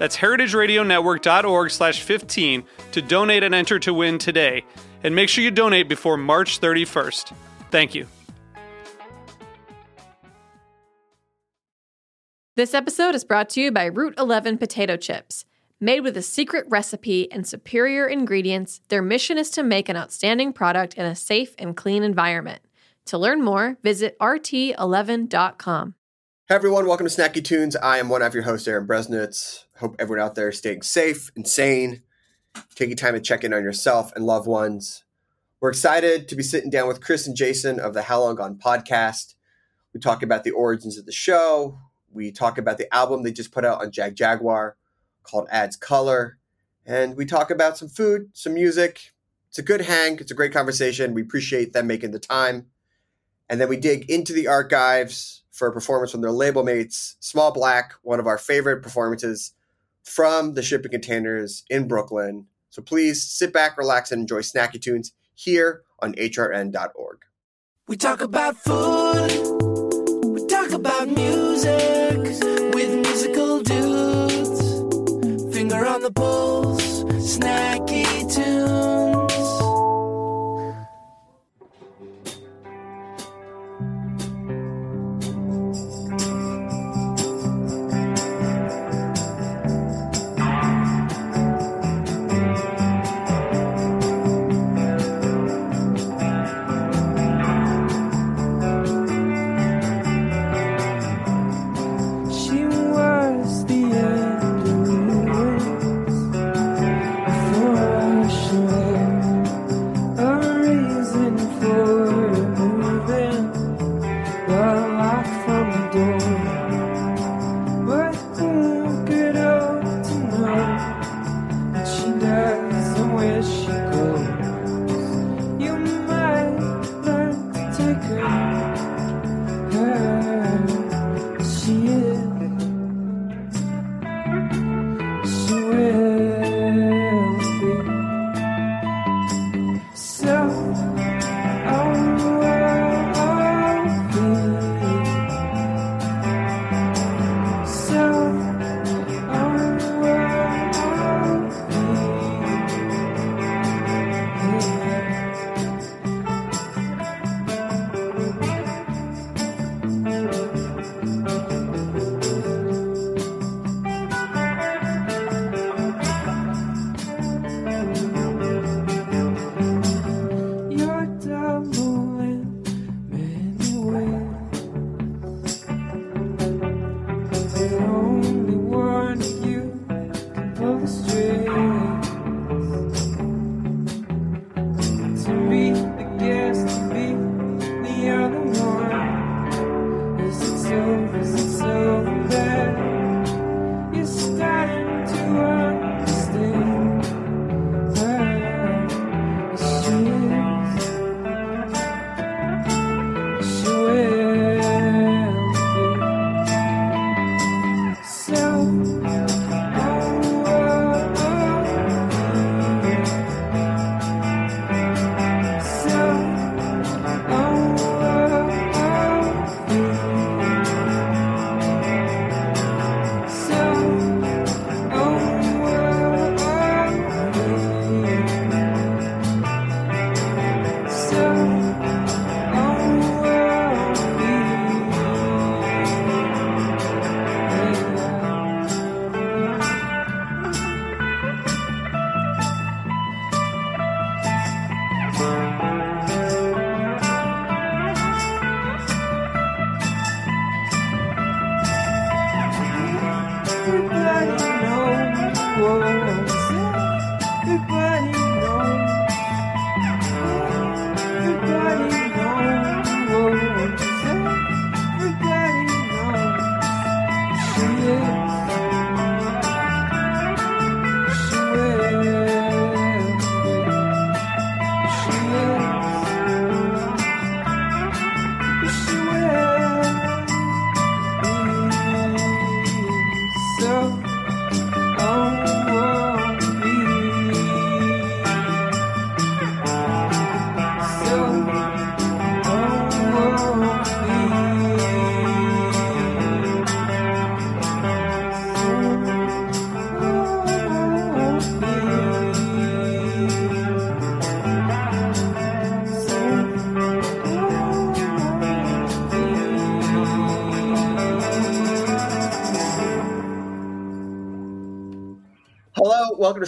That's heritageradionetwork.org slash 15 to donate and enter to win today. And make sure you donate before March 31st. Thank you. This episode is brought to you by Route 11 potato chips. Made with a secret recipe and superior ingredients, their mission is to make an outstanding product in a safe and clean environment. To learn more, visit rt11.com. Hey everyone, welcome to Snacky Tunes. I am one of your hosts, Darin Bresnitz. Hope everyone out there is staying safe and sane, taking time to check in on yourself and loved ones. We're excited to be sitting down with Chris and Jason of the How Long Gone podcast. We talk about the origins of the show. We talk about the album they just put out on Jagjaguwar called Adds Color. And we talk about some food, some music. It's a good hang. It's a great conversation. We appreciate them making the time. And then we dig into the archives for a performance from their label mates, Small Black, one of our favorite performances from the shipping containers in Brooklyn. So please sit back, relax, and enjoy Snacky Tunes here on hrn.org. We talk about food, we talk about music with musical dudes. Finger on the pulse, snacky tunes.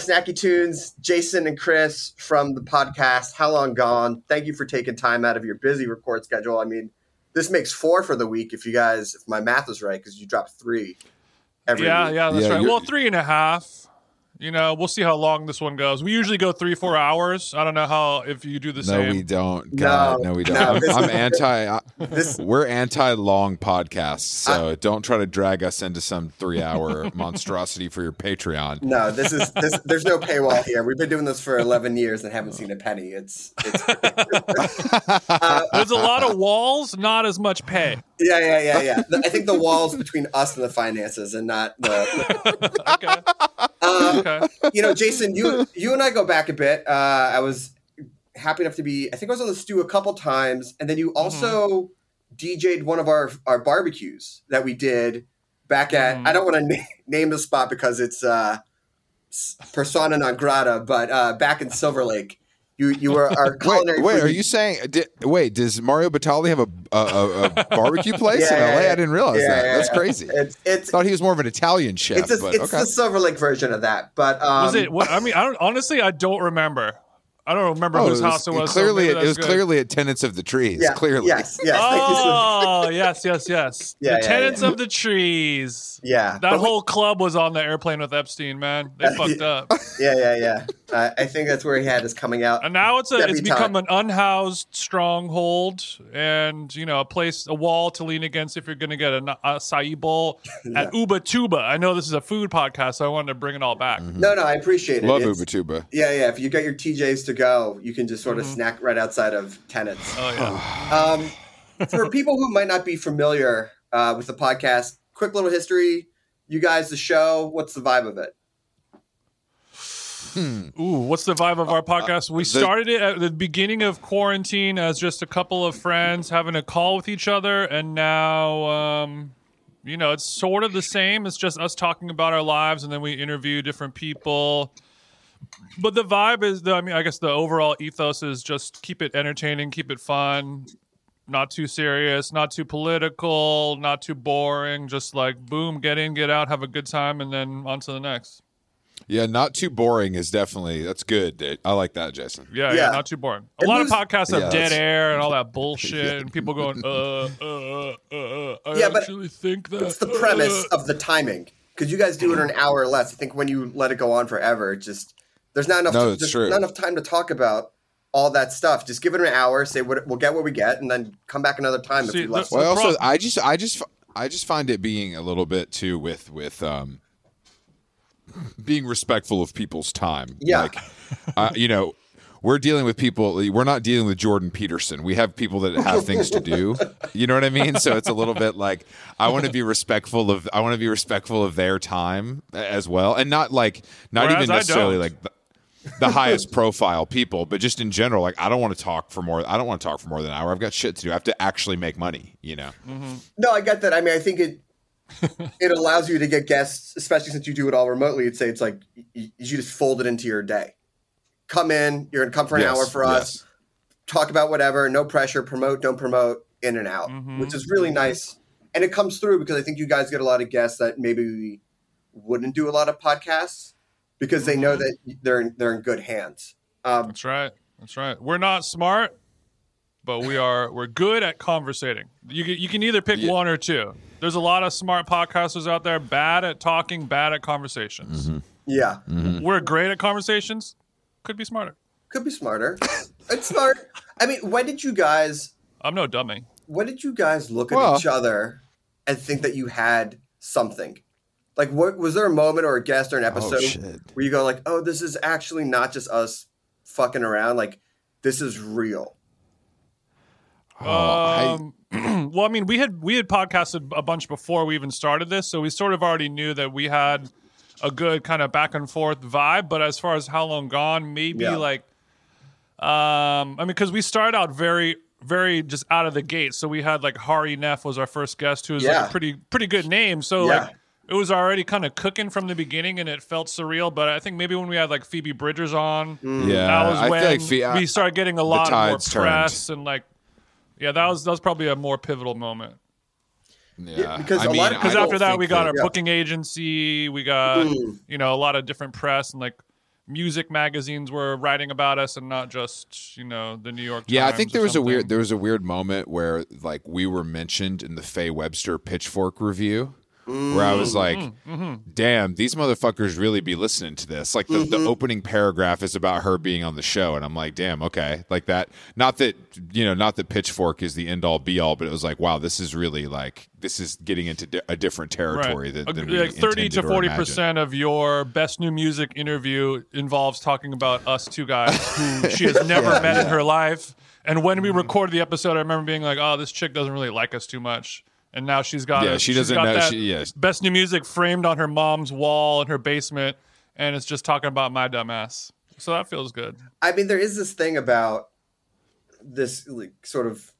Snacky Tunes. Jason and Chris from the podcast How Long Gone. Thank you for taking time out of your busy record schedule. I mean, this makes four for the week if you guys, if my math is right, because you dropped three every Yeah, week. yeah, that's Yeah, right. Well, three and a half. You know, we'll see how long this one goes. We usually go three, four hours. I don't know how if you do the No, same. we don't. God, No, no, we don't. no, I'm, this- I'm anti. I, uh, This- we're anti-long podcasts, so don't try to drag us into some three-hour monstrosity for your Patreon. No, this is this. There's no paywall here. We've been doing this for 11 years and haven't seen a penny. It's, it's There's a lot of walls, not as much pay. Yeah, yeah, yeah, yeah. I think the walls between us and the finances, and not the. Okay. Um, Okay. you know, Jason, you you and I go back a bit. Uh, I was happy enough to be. I think I was on the stew a couple times, and then you also DJ'd one of our our barbecues that we did back at. Mhm. I don't want to na- name the spot because it's uh, persona non grata, but uh, back in Silver Lake, you you were our Wait, culinary. wait. Are you saying? Di, wait, does Mario Batali have a a, a, a barbecue place Yeah, in LA? yeah. I didn't realize Yeah, that. yeah, That's yeah. crazy. It's it's Thought he was more of an Italian chef, it's, a, but it's okay. the Silver Lake version of that. But um, Was it? What, I mean, I don't. Honestly, I don't remember. I don't remember Oh, whose it was- house it was. Clearly, maybe it was good. clearly at Tenants of the Trees. Yeah, clearly. Yes, yes. thank you so- Oh yes, yes, yes. Yeah, the yeah, tenants yeah. of the trees. yeah. That but we- whole club was on the airplane with Epstein, man. They fucked up. yeah, yeah, yeah. Uh, I think that's where he had us coming out. And now it's a it's Debutante. become an unhoused stronghold, and you know a place, a wall to lean against if you're going to get an acai bowl at Ubatuba. I know this is a food podcast, so I wanted to bring it all back. No, no, I appreciate it. Love It's- Ubatuba. Yeah, yeah. If you got your TJs to go, you can just sort of snack right outside of tenants. Oh yeah, Um, for people who might not be familiar uh, with the podcast, quick little history. You guys, the show. What's the vibe of it? Hmm. Ooh, what's the vibe of our podcast? We uh, uh, started it at the beginning of quarantine as just a couple of friends having a call with each other, and now, um, you know, it's sort of the same. It's just us talking about our lives, and then we interview different people. But the vibe is, the, I mean, I guess the overall ethos is just keep it entertaining, keep it fun, not too serious, not too political, not too boring. Just like boom, get in, get out, have a good time, and then on to the next. Yeah, not too boring is definitely that's good. I like that, Jason. Yeah, Yeah. yeah, not too boring. A It lot moves- of podcasts have Yeah, dead air and all that bullshit, and people going, uh, uh, uh, uh, uh I Yeah, but actually think that. It's the uh, premise of the timing because you guys do it in an hour or less. I think when you let it go on forever, it just there's not enough. No, to, it's there's true. not enough time to talk about all that stuff. Just give it an hour. Say what we'll get what we get, and then come back another time See, if we left. the- Well, also, I just, I just, I just find it being a little bit too with with um being respectful of people's time. Yeah. like, uh, you know. We're dealing with people. We're not dealing with Jordan Peterson. We have people that have things to do. You know what I mean? So it's a little bit like I want to be respectful of. I want to be respectful of their time as well, and not like not Whereas even necessarily like the, the highest profile people, but just in general. Like I don't want to talk for more. I don't want to talk for more than an hour. I've got shit to do. I have to actually make money. You know. No, I get that. I mean, I think it it allows you to get guests, especially since you do it all remotely. You'd say it's like you, you just fold it into your day. Come in, you're gonna come for an Yes, hour for us, yes. talk about whatever, no pressure, promote, don't promote, in and out, Mhm. which is really nice. And it comes through because I think you guys get a lot of guests that maybe wouldn't do a lot of podcasts because they know that they're in, they're in good hands. Um, That's right. That's right. We're not smart, but we are. We're good at conversating. You can, you can either pick Yeah. one or two. There's a lot of smart podcasters out there, bad at talking, bad at conversations. Mm-hmm. yeah, mm-hmm. We're great at conversations. Could be smarter. could be smarter. it's smart. I mean, when did you guys I'm no dummy. when did you guys look at Well- each other and think that you had something? Like, what was there a moment or a guest or an oh, episode shit. where you go like, "Oh, this is actually not just us fucking around. Like, this is real." Oh, I- Um, well, I mean, we had we had podcasted a bunch before we even started this, so we sort of already knew that we had a good kind of back and forth vibe. But as far as how long gone, maybe Yeah. like, um, I mean, because we started out very very just out of the gate. So we had like Hari Nef was our first guest, who was like a pretty pretty good name. So Yeah. like. It was already kind of cooking from the beginning, and it felt surreal. But I think maybe when we had like Phoebe Bridgers on, yeah, that was I when feel like Fe- I- we started getting a lot more tides turned. press and like, yeah, that was that was probably a more pivotal moment. yeah, because I a mean, lot Because after that, we got our Yeah. booking agency, we got Mm. you know a lot of different press, and like music magazines were writing about us and not just you know the New York. Times yeah, I think there was a weird there was a weird moment where like we were mentioned in the Faye Webster Pitchfork review. Where I was like, Mm-hmm, "Damn, these motherfuckers really be listening to this." Like the, the opening paragraph is about her being on the show, and I'm like, "Damn, okay." Like that. Not that you know, not that Pitchfork is the end all be all, but it was like, "Wow, this is really like this is getting into di- a different territory Right. than, than like thirty to forty percent of your best new music interview involves talking about us two guys who she has never met in her life. And when Mm-hmm. we recorded the episode, I remember being like, "Oh, this chick doesn't really like us too much." And now she's got Yeah, a- she doesn't know- that she- yeah. best new music framed on her mom's wall in her basement, and it's just talking about my dumbass. So that feels good. I mean, there is this thing about this like, sort of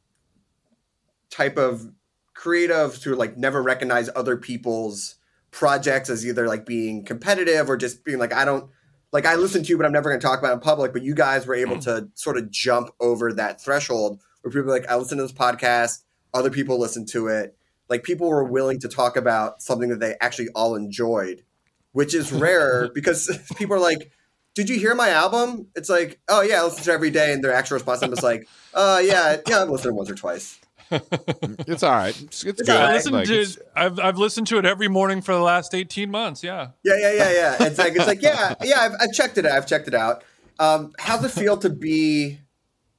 type of creatives who like never recognize other people's projects as either like being competitive or just being like, I don't like I listen to you, but I'm never going to talk about it in public. But you guys were able hmm. to sort of jump over that threshold where people are like, I listen to this podcast, other people listen to it. Like people were willing to talk about something that they actually all enjoyed, which is rare because people are like, did you hear my album? It's like, oh yeah, I listen to it every day, and their actual response time is like, uh yeah, yeah, I've listened to it once or twice. It's all right. It's, it's good. all right. I listened Like, to it's- I've I've listened to it every morning for the last eighteen months. Yeah. Yeah, yeah, yeah, yeah. It's like it's like yeah, yeah. I've, I've checked it. out. I've checked it out. Um, how's it feel to be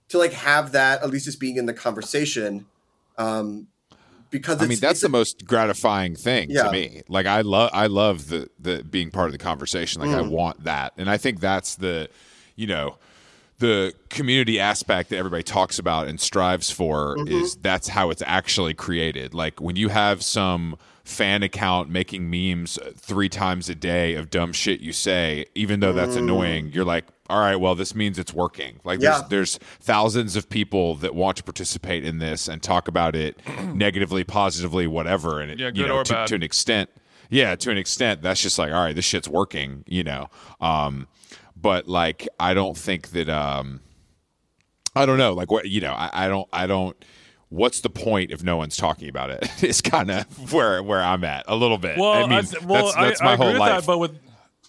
to like have that at least just being in the conversation? Um, because I mean, that's it's the most gratifying thing Yeah. to me. Like I love, I love the the being part of the conversation. Like I Mm. want that, and I think that's the, you know, the community aspect that everybody talks about and strives for Mm-hmm. is that's how it's actually created. Like when you have some fan account making memes three times a day of dumb shit you say, even though that's annoying, you're like, all right, well, this means it's working. Like Mm. Yeah. there's there's thousands of people that want to participate in this and talk about it negatively, positively, whatever. And it, Yeah, you know, or to, bad. to an extent, yeah, to an extent, that's just like, all right, this shit's working, you know. Um, but like, I don't think that, um, I don't know, like what, you know, I, I don't, I don't. What's the point if no one's talking about it? It's kind of where where I'm at a little bit. Well, I mean, th- well, that's, that's I, my I agree whole with life. that, but with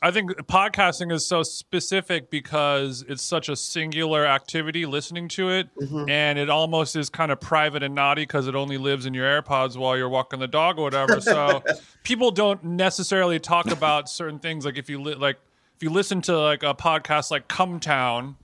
I think podcasting is so specific because it's such a singular activity listening to it, Mm-hmm. and it almost is kind of private and naughty because it only lives in your AirPods while you're walking the dog or whatever. So people don't necessarily talk about certain things. Like if you li- like if you listen to like a podcast like Come Town.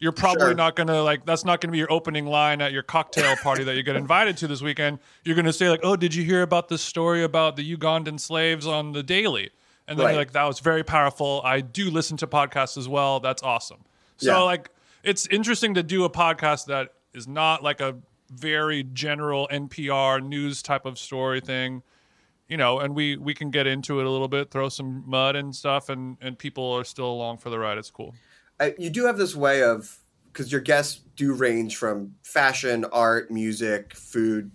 You're probably Sure. not gonna like. That's not gonna be your opening line at your cocktail party that you get invited to this weekend. You're gonna say like, "Oh, did you hear about this story about the Ugandan slaves on the Daily?" And then Right. you're like, "That was very powerful. I do listen to podcasts as well. That's awesome." So Yeah. like, it's interesting to do a podcast that is not like a very general NPR news type of story thing, you know. And we we can get into it a little bit, throw some mud and stuff, and and people are still along for the ride. It's cool. You do have this way of because your guests do range from fashion, art, music, food,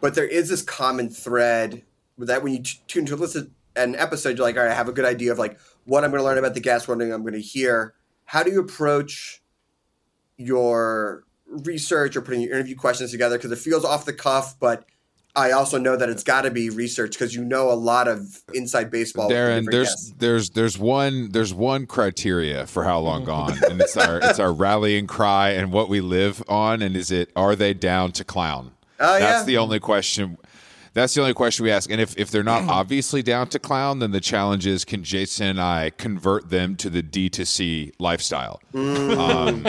but there is this common thread that when you t- tune to listen an episode, you're like, all right, I have a good idea of like what I'm going to learn about the guest, what I'm going to hear. How do you approach your research or putting your interview questions together? Because it feels off the cuff, but I also know that it's got to be research because you know a lot of inside baseball. Darin, different there's guests. there's there's one there's one criteria for how long mm-hmm. gone, and it's our it's our rallying cry and what we live on, and is it are they down to clown? Oh, That's yeah. the only question. That's the only question we ask. And if, if they're not obviously down to clown, then the challenge is can Jason and I convert them to the D to C lifestyle? Mm. Um,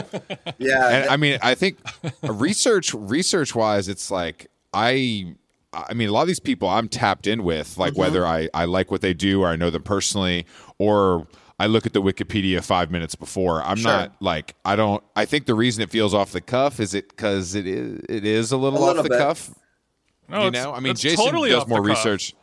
yeah. and I mean, I think research research wise, it's like I I mean, a lot of these people I'm tapped in with, like Mm-hmm. whether I I like what they do or I know them personally, or I look at the Wikipedia five minutes before. I'm Sure. not like I don't. I think the reason it feels off the cuff is it because it is it is a little, A little off the bit. cuff. No, you it's- know, I mean, Jason totally does more research,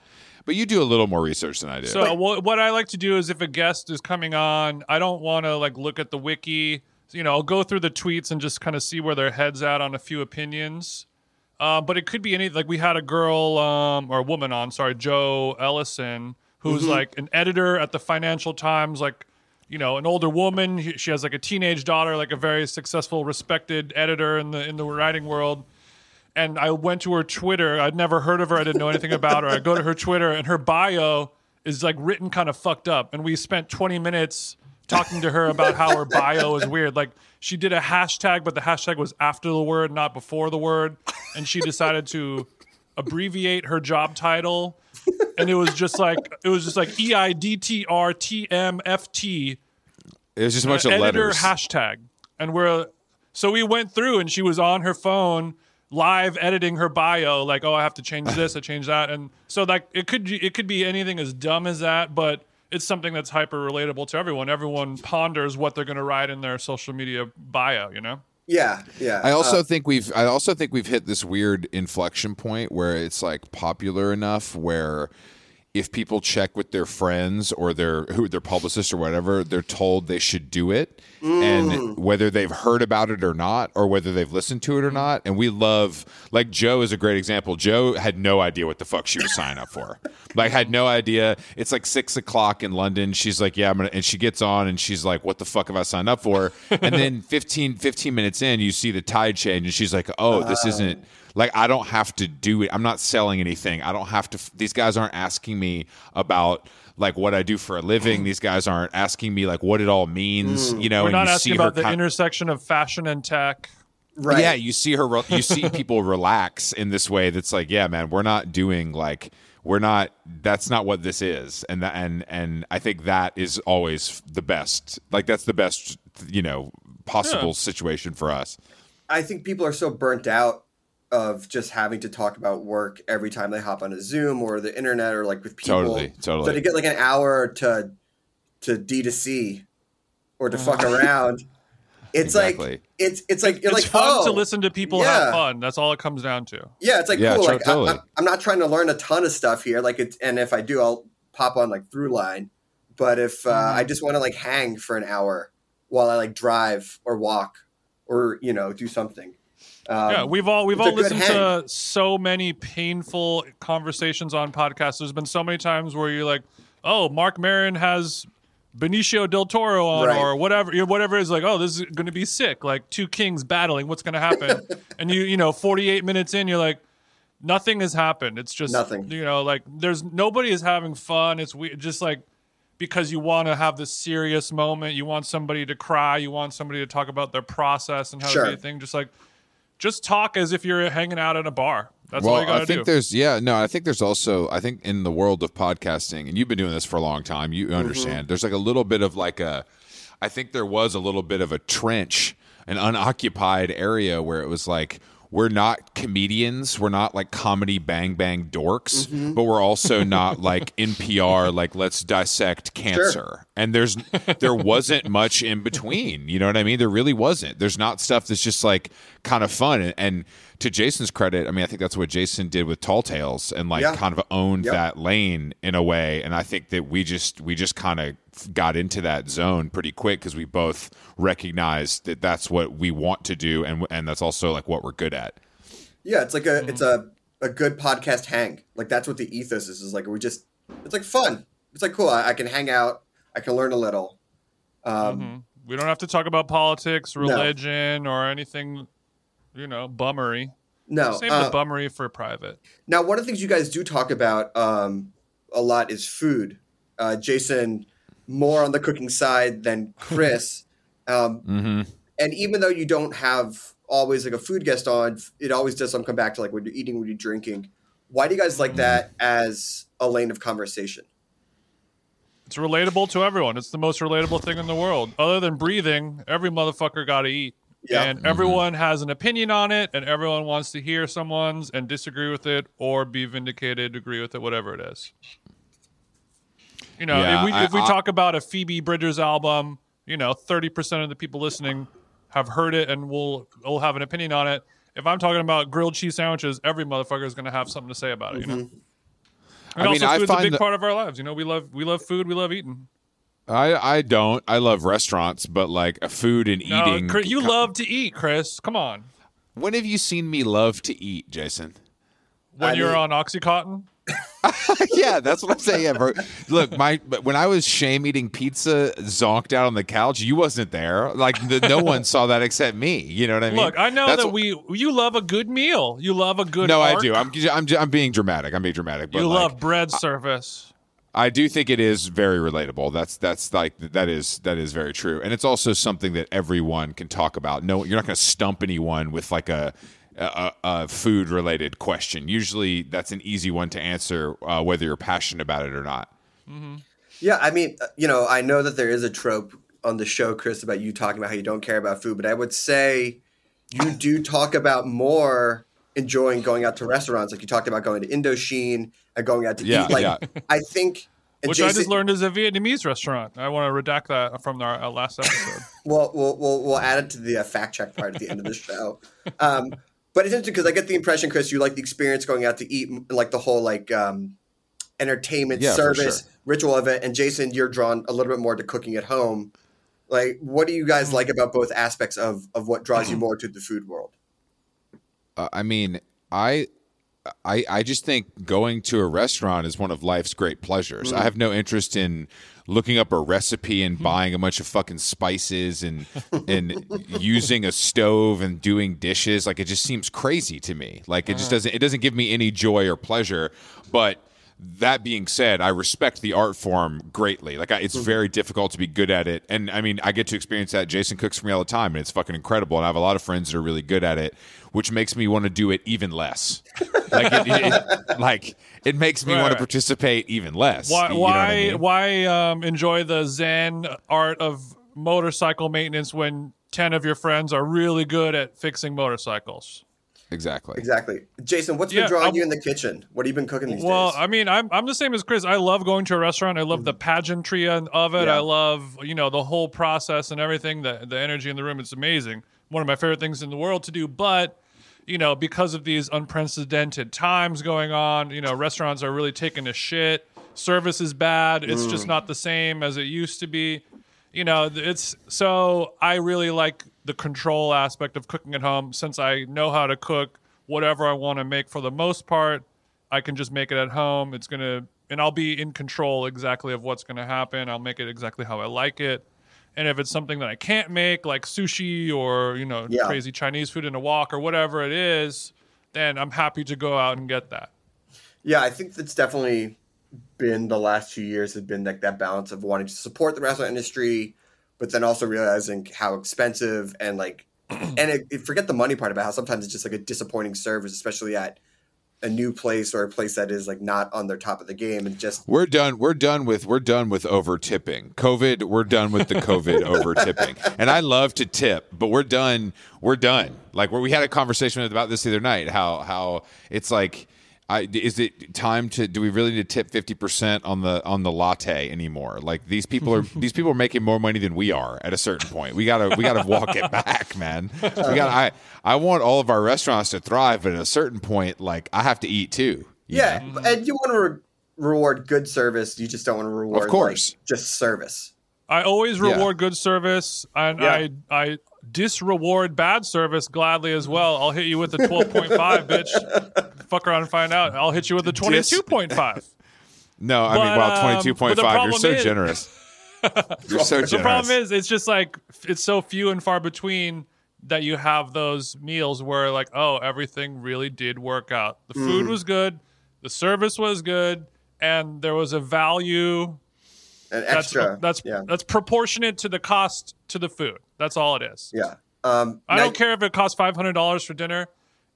but you do a little more research than I do. So what, what I like to do is if a guest is coming on, I don't want to like look at the wiki. You know, I'll go through the tweets and just kind of see where their heads at on a few opinions. Uh, but it could be any like we had a girl um, or a woman on, sorry, Jo Ellison, who's like an editor at the Financial Times, like you know, an older woman. She has like a teenage daughter, like a very successful, respected editor in the in the writing world and I went to her Twitter. I'd never heard of her. I didn't know anything about her. I go to her Twitter, and her bio is like written kind of fucked up. And we spent 20 minutes talking to her about how her bio is weird. Like she did a hashtag, but the hashtag was after the word, not before the word, and she decided to abbreviate her job title, and it was just like it was just like E I D T R T M F T. It was just a bunch of editor letters. hashtag, and we're so we went through, and she was on her phone live editing her bio, like, oh, I have to change this, I change that, and so like it could it could be anything as dumb as that, but it's something that's hyper relatable to everyone. Everyone ponders what they're going to write in their social media bio, you know. Yeah, yeah. I also Uh, think we've I also think we've hit this weird inflection point where it's like popular enough where if people check with their friends or their who their publicist or whatever, they're told they should do it, Mm. and whether they've heard about it or not, or whether they've listened to it or not. And we love like Jo is a great example. Jo had no idea what the fuck she was signing up for. Like had no idea. It's like six o'clock in London. She's like, yeah, I'm gonna, and she gets on and she's like, what the fuck have I signed up for? And then 15, 15 minutes in, you see the tide change, and she's like, oh, this isn't like I don't have to do it. I'm not selling anything. I don't have to. These guys aren't asking me about like what I do for a living. These guys aren't asking me like what it all means. Mm. You know, We're and not you asking see about the kind- intersection of fashion and tech. right. yeah, you see her. re- You see people relax in this way. That's like, yeah, man, we're not doing like we're not. That's not what this is. And that and and I think that is always the best. Like that's the best. You know, possible Yeah. situation for us. I think people are so burnt out of just having to talk about work every time they hop on a Zoom or the internet or like with people. Totally, totally. So to get like an hour to to D to C or to fuck around, it's Exactly. like it's it's like you're it's like fun oh, to listen to people yeah. have fun. That's all it comes down to. Yeah, it's like Yeah, cool. tro- Like totally. I, am I'm not trying to learn a ton of stuff here. Like it's and if I do, I'll pop on like Throughline. But if uh, Mm-hmm. I just want to like hang for an hour while I like drive or walk or you know do something. Um, yeah, we've all we've all listened to so many painful conversations on podcasts. There's been so many times where you're like, "Oh, Marc Maron has Benicio del Toro on, Right. or whatever, you know, whatever it is." Like, "Oh, this is going to be sick." Like two kings battling. What's going to happen? and you, you know, 48 minutes in, you're like, nothing has happened. It's just Nothing. You know, like there's nobody is having fun. It's we just like because you want to have this serious moment. You want somebody to cry. You want somebody to talk about their process and how Sure. do thing. Just like just talk as if you're hanging out at a bar. That's all you gotta I think do. there's yeah, no, I think there's also I think in the world of podcasting, and you've been doing this for a long time, you Mm-hmm. understand. There's like a little bit of like a, I think there was a little bit of a trench, an unoccupied area where it was like we're not comedians, we're not like comedy bang bang dorks, Mm-hmm. but we're also not like NPR like let's dissect cancer. And there's there wasn't much in between. You know what I mean? There really wasn't. There's not stuff that's just like kind of fun and, and to Jason's credit, I mean, I think that's what Jason did with Tall Tales and like Yeah. kind of owned Yep. that lane in a way. And I think that we just we just kind of got into that zone pretty quick because we both recognized that that's what we want to do and and that's also like what we're good at. Yeah, it's like a Mm-hmm. it's a a good podcast hang. Like that's what the ethos is. Is like we just it's like fun. It's like cool. I, I can hang out. I can learn a little. Um, Mhm. We don't have to talk about politics, religion, or anything, you know, bummery. No, Save uh, the bummery for private. Now, one of the things you guys do talk about um, a lot is food. Uh, Jason, more on the cooking side than Chris. um, Mm-hmm. and even though you don't have always like a food guest on, it always does some come back to like what you're eating, what you're drinking. Why do you guys like that as a lane of conversation? It's relatable to everyone. It's the most relatable thing in the world. Other than breathing, every motherfucker got to eat. Yeah. And mm-hmm. everyone has an opinion on it, and everyone wants to hear someone's and disagree with it or be vindicated, agree with it, whatever it is. You know, Yeah, if we, I- if we I- talk about a Phoebe Bridgers album, you know, 30% of the people listening have heard it and will will have an opinion on it. If I'm talking about grilled cheese sandwiches, every motherfucker is going to have something to say about it, you know? Mm-hmm. And I mean, also, I food's a big that- part of our lives. You know, we love we love food, we love eating. I I don't. I love restaurants, but like a food and No, eating. Chris, you love to eat, Chris. Come on. When have you seen me love to eat, Jason? When I you're mean- on OxyContin, yeah, that's what I'm saying. Yeah, bro. Look, my but when I was shame eating pizza, zonked out on the couch, you wasn't there. Like the, no one saw that except me. You know what I mean? look, I know That's that what- we you love a good meal. You love a good. No, I do. I'm I'm I'm being dramatic. I'm being dramatic. But you like, love bread service. I do think it is very relatable. That's that's like that is that is very true, and it's also something that everyone can talk about. No, you're not going to stump anyone with like a a, a food related question. Usually, that's an easy one to answer, uh, whether you're passionate about it or not. Yeah, I mean, uh, you know, I know that there is a trope on the show, Chris, about you talking about how you don't care about food, but I would say you do talk about more enjoying going out to restaurants. Like you talked about going to Indochine and going out to Yeah, eat. Like yeah. I think, and Which I just learned is a Vietnamese restaurant. I want to redact that from our, our last episode. Well, we'll we'll we'll add it to the uh, fact check part at the end of the show. Um, but it's interesting because I get the impression, Chris, you like the experience going out to eat, like the whole like um, entertainment Yeah, service sure. ritual of it. And Jason, you're drawn a little bit more to cooking at home. Like, what do you guys like about both aspects of of what draws you more to the food world? Uh, I mean, I, I, I just think going to a restaurant is one of life's great pleasures. I mm. have no interest in looking up a recipe and hmm. buying a bunch of fucking spices and and using a stove and doing dishes. Like it just seems crazy to me. Like it just uh-huh. doesn't it doesn't give me any joy or pleasure. But that being said, I respect the art form greatly. Like I, it's hmm. very difficult to be good at it, and I mean, I get to experience that. Jason cooks for me all the time, and it's fucking incredible. And I have a lot of friends that are really good at it, which makes me want to do it even less. Like it, it, it- like it makes me Right, want to participate even less. Why? You know what I why? mean? Why um, enjoy the Zen art of motorcycle maintenance when ten of your friends are really good at fixing motorcycles? Exactly. Exactly, Jason. What's been drawing I'm- you in the kitchen? What have you been cooking these Well, days? Well, I mean, I'm I'm the same as Chris. I love going to a restaurant. I love the pageantry of it. Yeah. I love you know the whole process and everything. The the energy in the room. It's amazing. One of my favorite things in the world to do. But you know, because of these unprecedented times going on, you know, restaurants are really taking a shit. Service is bad. It's just mm. not the same as it used to be. You know, it's so I really like the control aspect of cooking at home since I know how to cook whatever I want to make for the most part. I can just make it at home. It's going to and I'll be in control exactly of what's going to happen. I'll make it exactly how I like it. And if it's something that I can't make, like sushi or you know Yeah. crazy Chinese food in a wok or whatever it is, then I'm happy to go out and get that. Yeah, I think that's definitely been the last few years has been like that balance of wanting to support the restaurant industry, but then also realizing how expensive and like, and it, it- forget the money part about how sometimes it's just like a disappointing service, especially at a new place or a place that is like not on their top of the game and just We're done. We're done with. We're done with over tipping. COVID. We're done with the COVID over tipping. And I love to tip, but we're done. We're done. Like where we had a conversation about this the other night. How how it's like. I, is it time to? Do we really need to tip fifty percent on the on the latte anymore? Like these people are these people are making more money than we are at a certain point. We gotta we gotta walk it back, man. We gotta. I I want all of our restaurants to thrive, but at a certain point, like I have to eat too. yeah, know? and you want to re- reward good service, you just don't want to reward of course. just service. I always Yeah. reward good service, and Yeah. I I disreward bad service gladly as well. I'll hit you with a twelve point five, bitch. Fuck around and find out. I'll hit you with a twenty two point five. No, I mean, But, well, um, twenty two point but the five. You're so is- generous. You're so generous. The problem is, it's just like it's so few and far between that you have those meals where like, oh, everything really did work out. The Mm. food was good, the service was good, and there was a value And that's extra. that's yeah. that's proportionate to the cost to the food. That's all it is. Yeah. Um, I now- don't care if it costs five hundred dollars for dinner.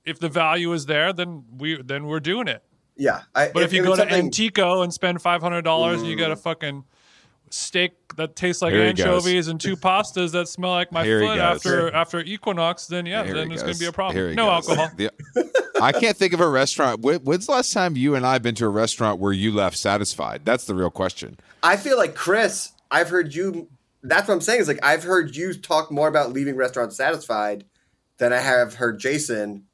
If the value is there, then we then we're doing it. Yeah. I, But if, you go to something- Antico and spend five hundred dollars and you get a fucking steak that tastes like Here anchovies and two pastas that smell like my Here foot after after Equinox, then yeah, Here then he it's going to be a problem. Here no goes. alcohol. The- I can't think of a restaurant. When- When's the last time you and I have been to a restaurant where you left satisfied? That's the real question. I feel like Chris, I've heard you. That's what I'm saying. Is like I've heard you talk more about leaving restaurants satisfied than I have heard Jason.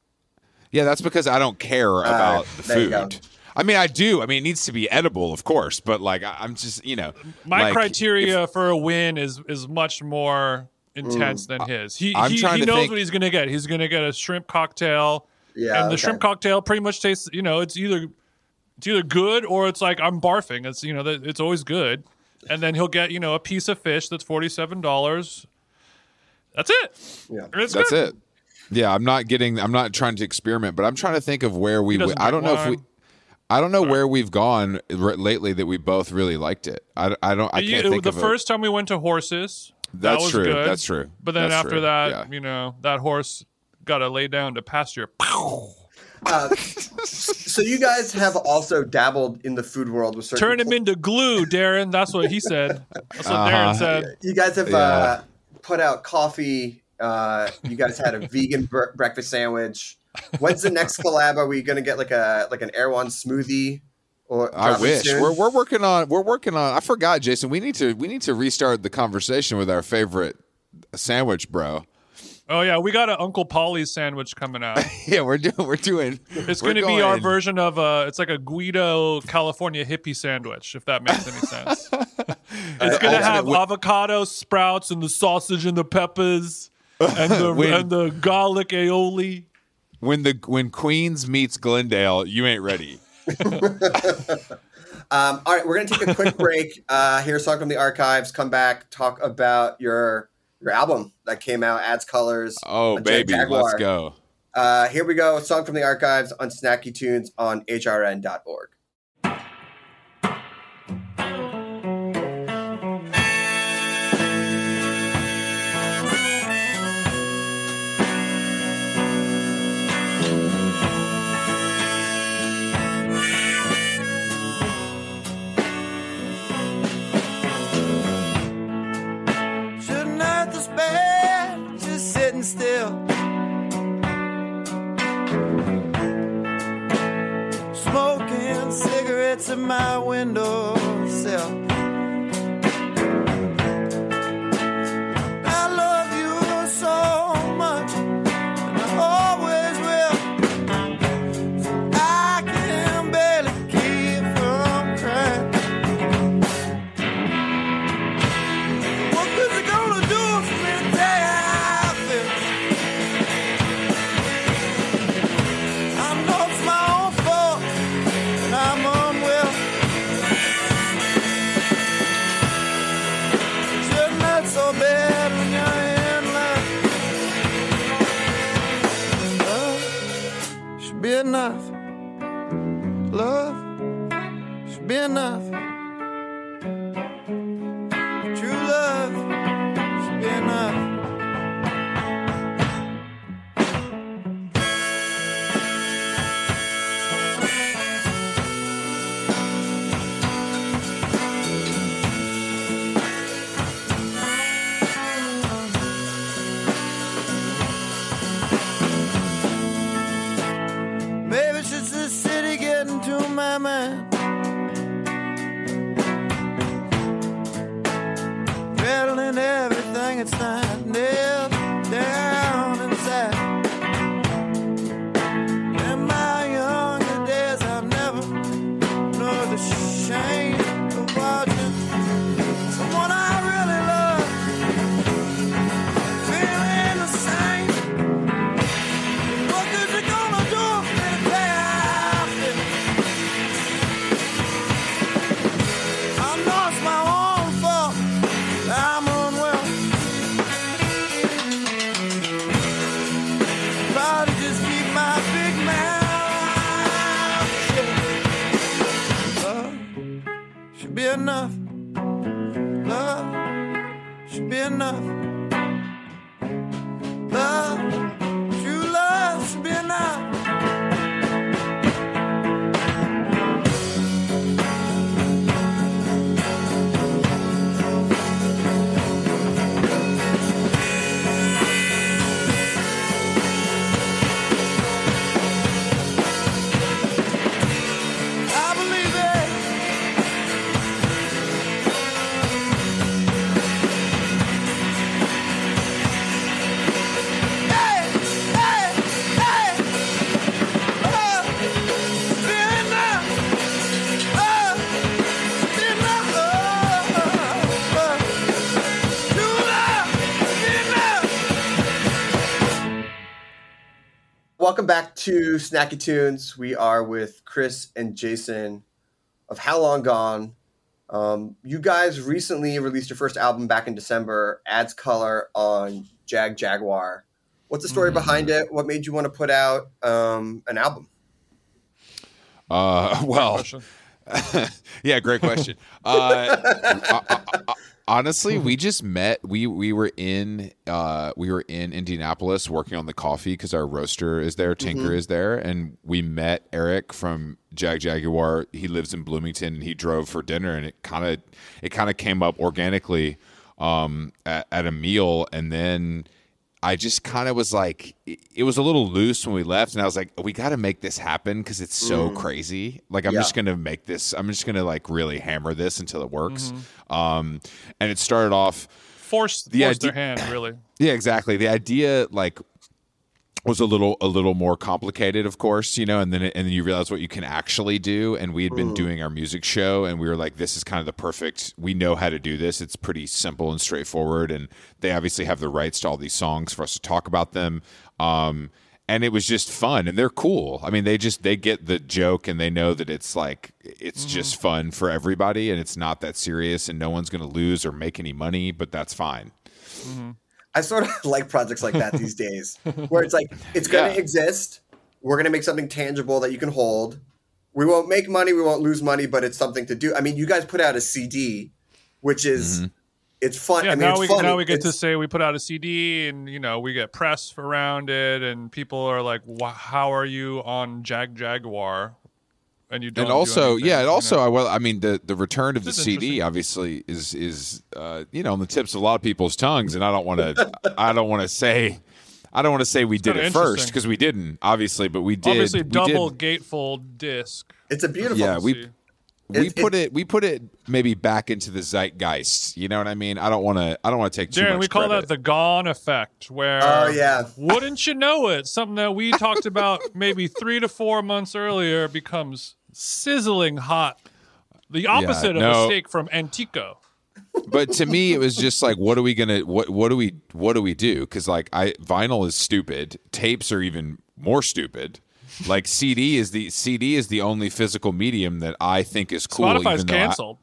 Yeah, that's because I don't care uh, about the there you go. food. I mean, I do. I mean, it needs to be edible, of course, but like, I- I'm just, you know, My like, criteria for a win is is much more intense than mm, his. He I'm he, trying he to knows think- what he's going to get. He's going to get a shrimp cocktail. Yeah, and the okay. shrimp cocktail pretty much tastes. You know, it's either it's either good or it's like I'm barfing. It's you know, that- it's always good. And then he'll get you know a piece of fish that's forty seven dollars. That's it. Yeah. It's That's good. it. Yeah, I'm not getting. I'm not trying to experiment, but I'm trying to think of where we. He I don't know drink if we. Wine. I don't know where we've gone r- lately that we both really liked it. I, I don't. I You- can't think the of a- first time we went to horses. that That's was true. Good. That's true. But then That's after true. that, Yeah. you know, that horse got to lay down to pasture. Uh, so you guys have also dabbled in the food world with certain. Turn him into glue, Darin. That's what he said. That's what Uh-huh. Darin said. You guys have Yeah. uh, put out coffee. Uh, you guys had a vegan bre- breakfast sandwich. When's the next collab? Are we going to get like a like an Erewhon smoothie? Or I wish soon? we're we're working on we're working on. I forgot, Jason. We need to we need to restart the conversation with our favorite sandwich, bro. Oh yeah, we got an Uncle Paulie's sandwich coming out. Yeah, we're doing we're doing. It's we're going to be our version of uh it's like a Guido California hippie sandwich, if that makes any sense. it's going to have ultimate- avocado sprouts and the sausage and the peppers and the When- and the garlic aioli. When the when Queens meets Glendale. You ain't ready. Um, all right, we're going to take a quick break. Uh, a song from the archives. Come back, talk about your your album that came out, Adds Colors. Oh baby, Jaguar. let's go. Uh, here we go. A song from the archives on Snacky Tunes on hrn.org. cigarettes in my windowsill. Welcome back to Snacky Tunes. We are with Chris and Jason of How Long Gone. Um, you guys recently released your first album back in December, Adds Color on Jagjaguwar. What's the story behind it? What made you want to put out um, an album? Uh, well, Question. yeah, great question. Uh, uh, uh, uh, honestly, we just met. We we were in uh, we were in Indianapolis working on the coffee because our roaster is there, Tinker is there, and we met Eric from Jagjaguwar. He lives in Bloomington, and he drove for dinner, and it kind of it kind of came up organically um, at, at a meal, and then. I just kind of was like, it it was a little loose when we left, and I was like, we got to make this happen because it's so crazy. Like, I'm Yeah. just gonna make this. I'm just gonna like really hammer this until it works. Um, and it started off, Force, The force idea- their hand, really. yeah, exactly. The idea like was a little a little more complicated, of course, you know, and then and then you realize what you can actually do. And we had been mm. doing our music show, and we were like, this is kind of the perfect. We know how to do this. It's pretty simple and straightforward, and they obviously have the rights to all these songs for us to talk about them. Um, and it was just fun, and they're cool. I mean, they just they get the joke, and they know that it's like it's mm-hmm. just fun for everybody, and it's not that serious, and no one's going to lose or make any money, but that's fine. Mm-hmm. I sort of like projects like that these days, where it's like it's going to Yeah. exist. We're going to make something tangible that you can hold. We won't make money. We won't lose money, but it's something to do. I mean, you guys put out a CD, which is Mm-hmm. it's fun. Yeah, I mean, now it's we funny. now we get to say we put out a CD, and you know we get press around it, and people are like, "How are you on Jagjaguwar?" And you don't. and also anything, yeah it you also know? I, well i mean the the return of the This is cd obviously is is uh you know on the tips of a lot of people's tongues and i don't want to i don't want to say i don't want to say we did it first because we didn't obviously but we did obviously we double did, gatefold disc. It's a beautiful. Yeah, we- See. We it- put it we put it maybe back into the zeitgeist you know what i mean i don't want to i don't want to take too Darin, much we call credit. that the gone effect, where Oh, yeah. wouldn't you know it? Something that we talked about maybe three to four months earlier becomes sizzling hot. The opposite of a steak from Antico. but to me it was just like what are we gonna what what do we what do we do because like i vinyl is stupid tapes are even more stupid like cd is the cd is the only physical medium that i think is cool Spotify's even though I- canceled.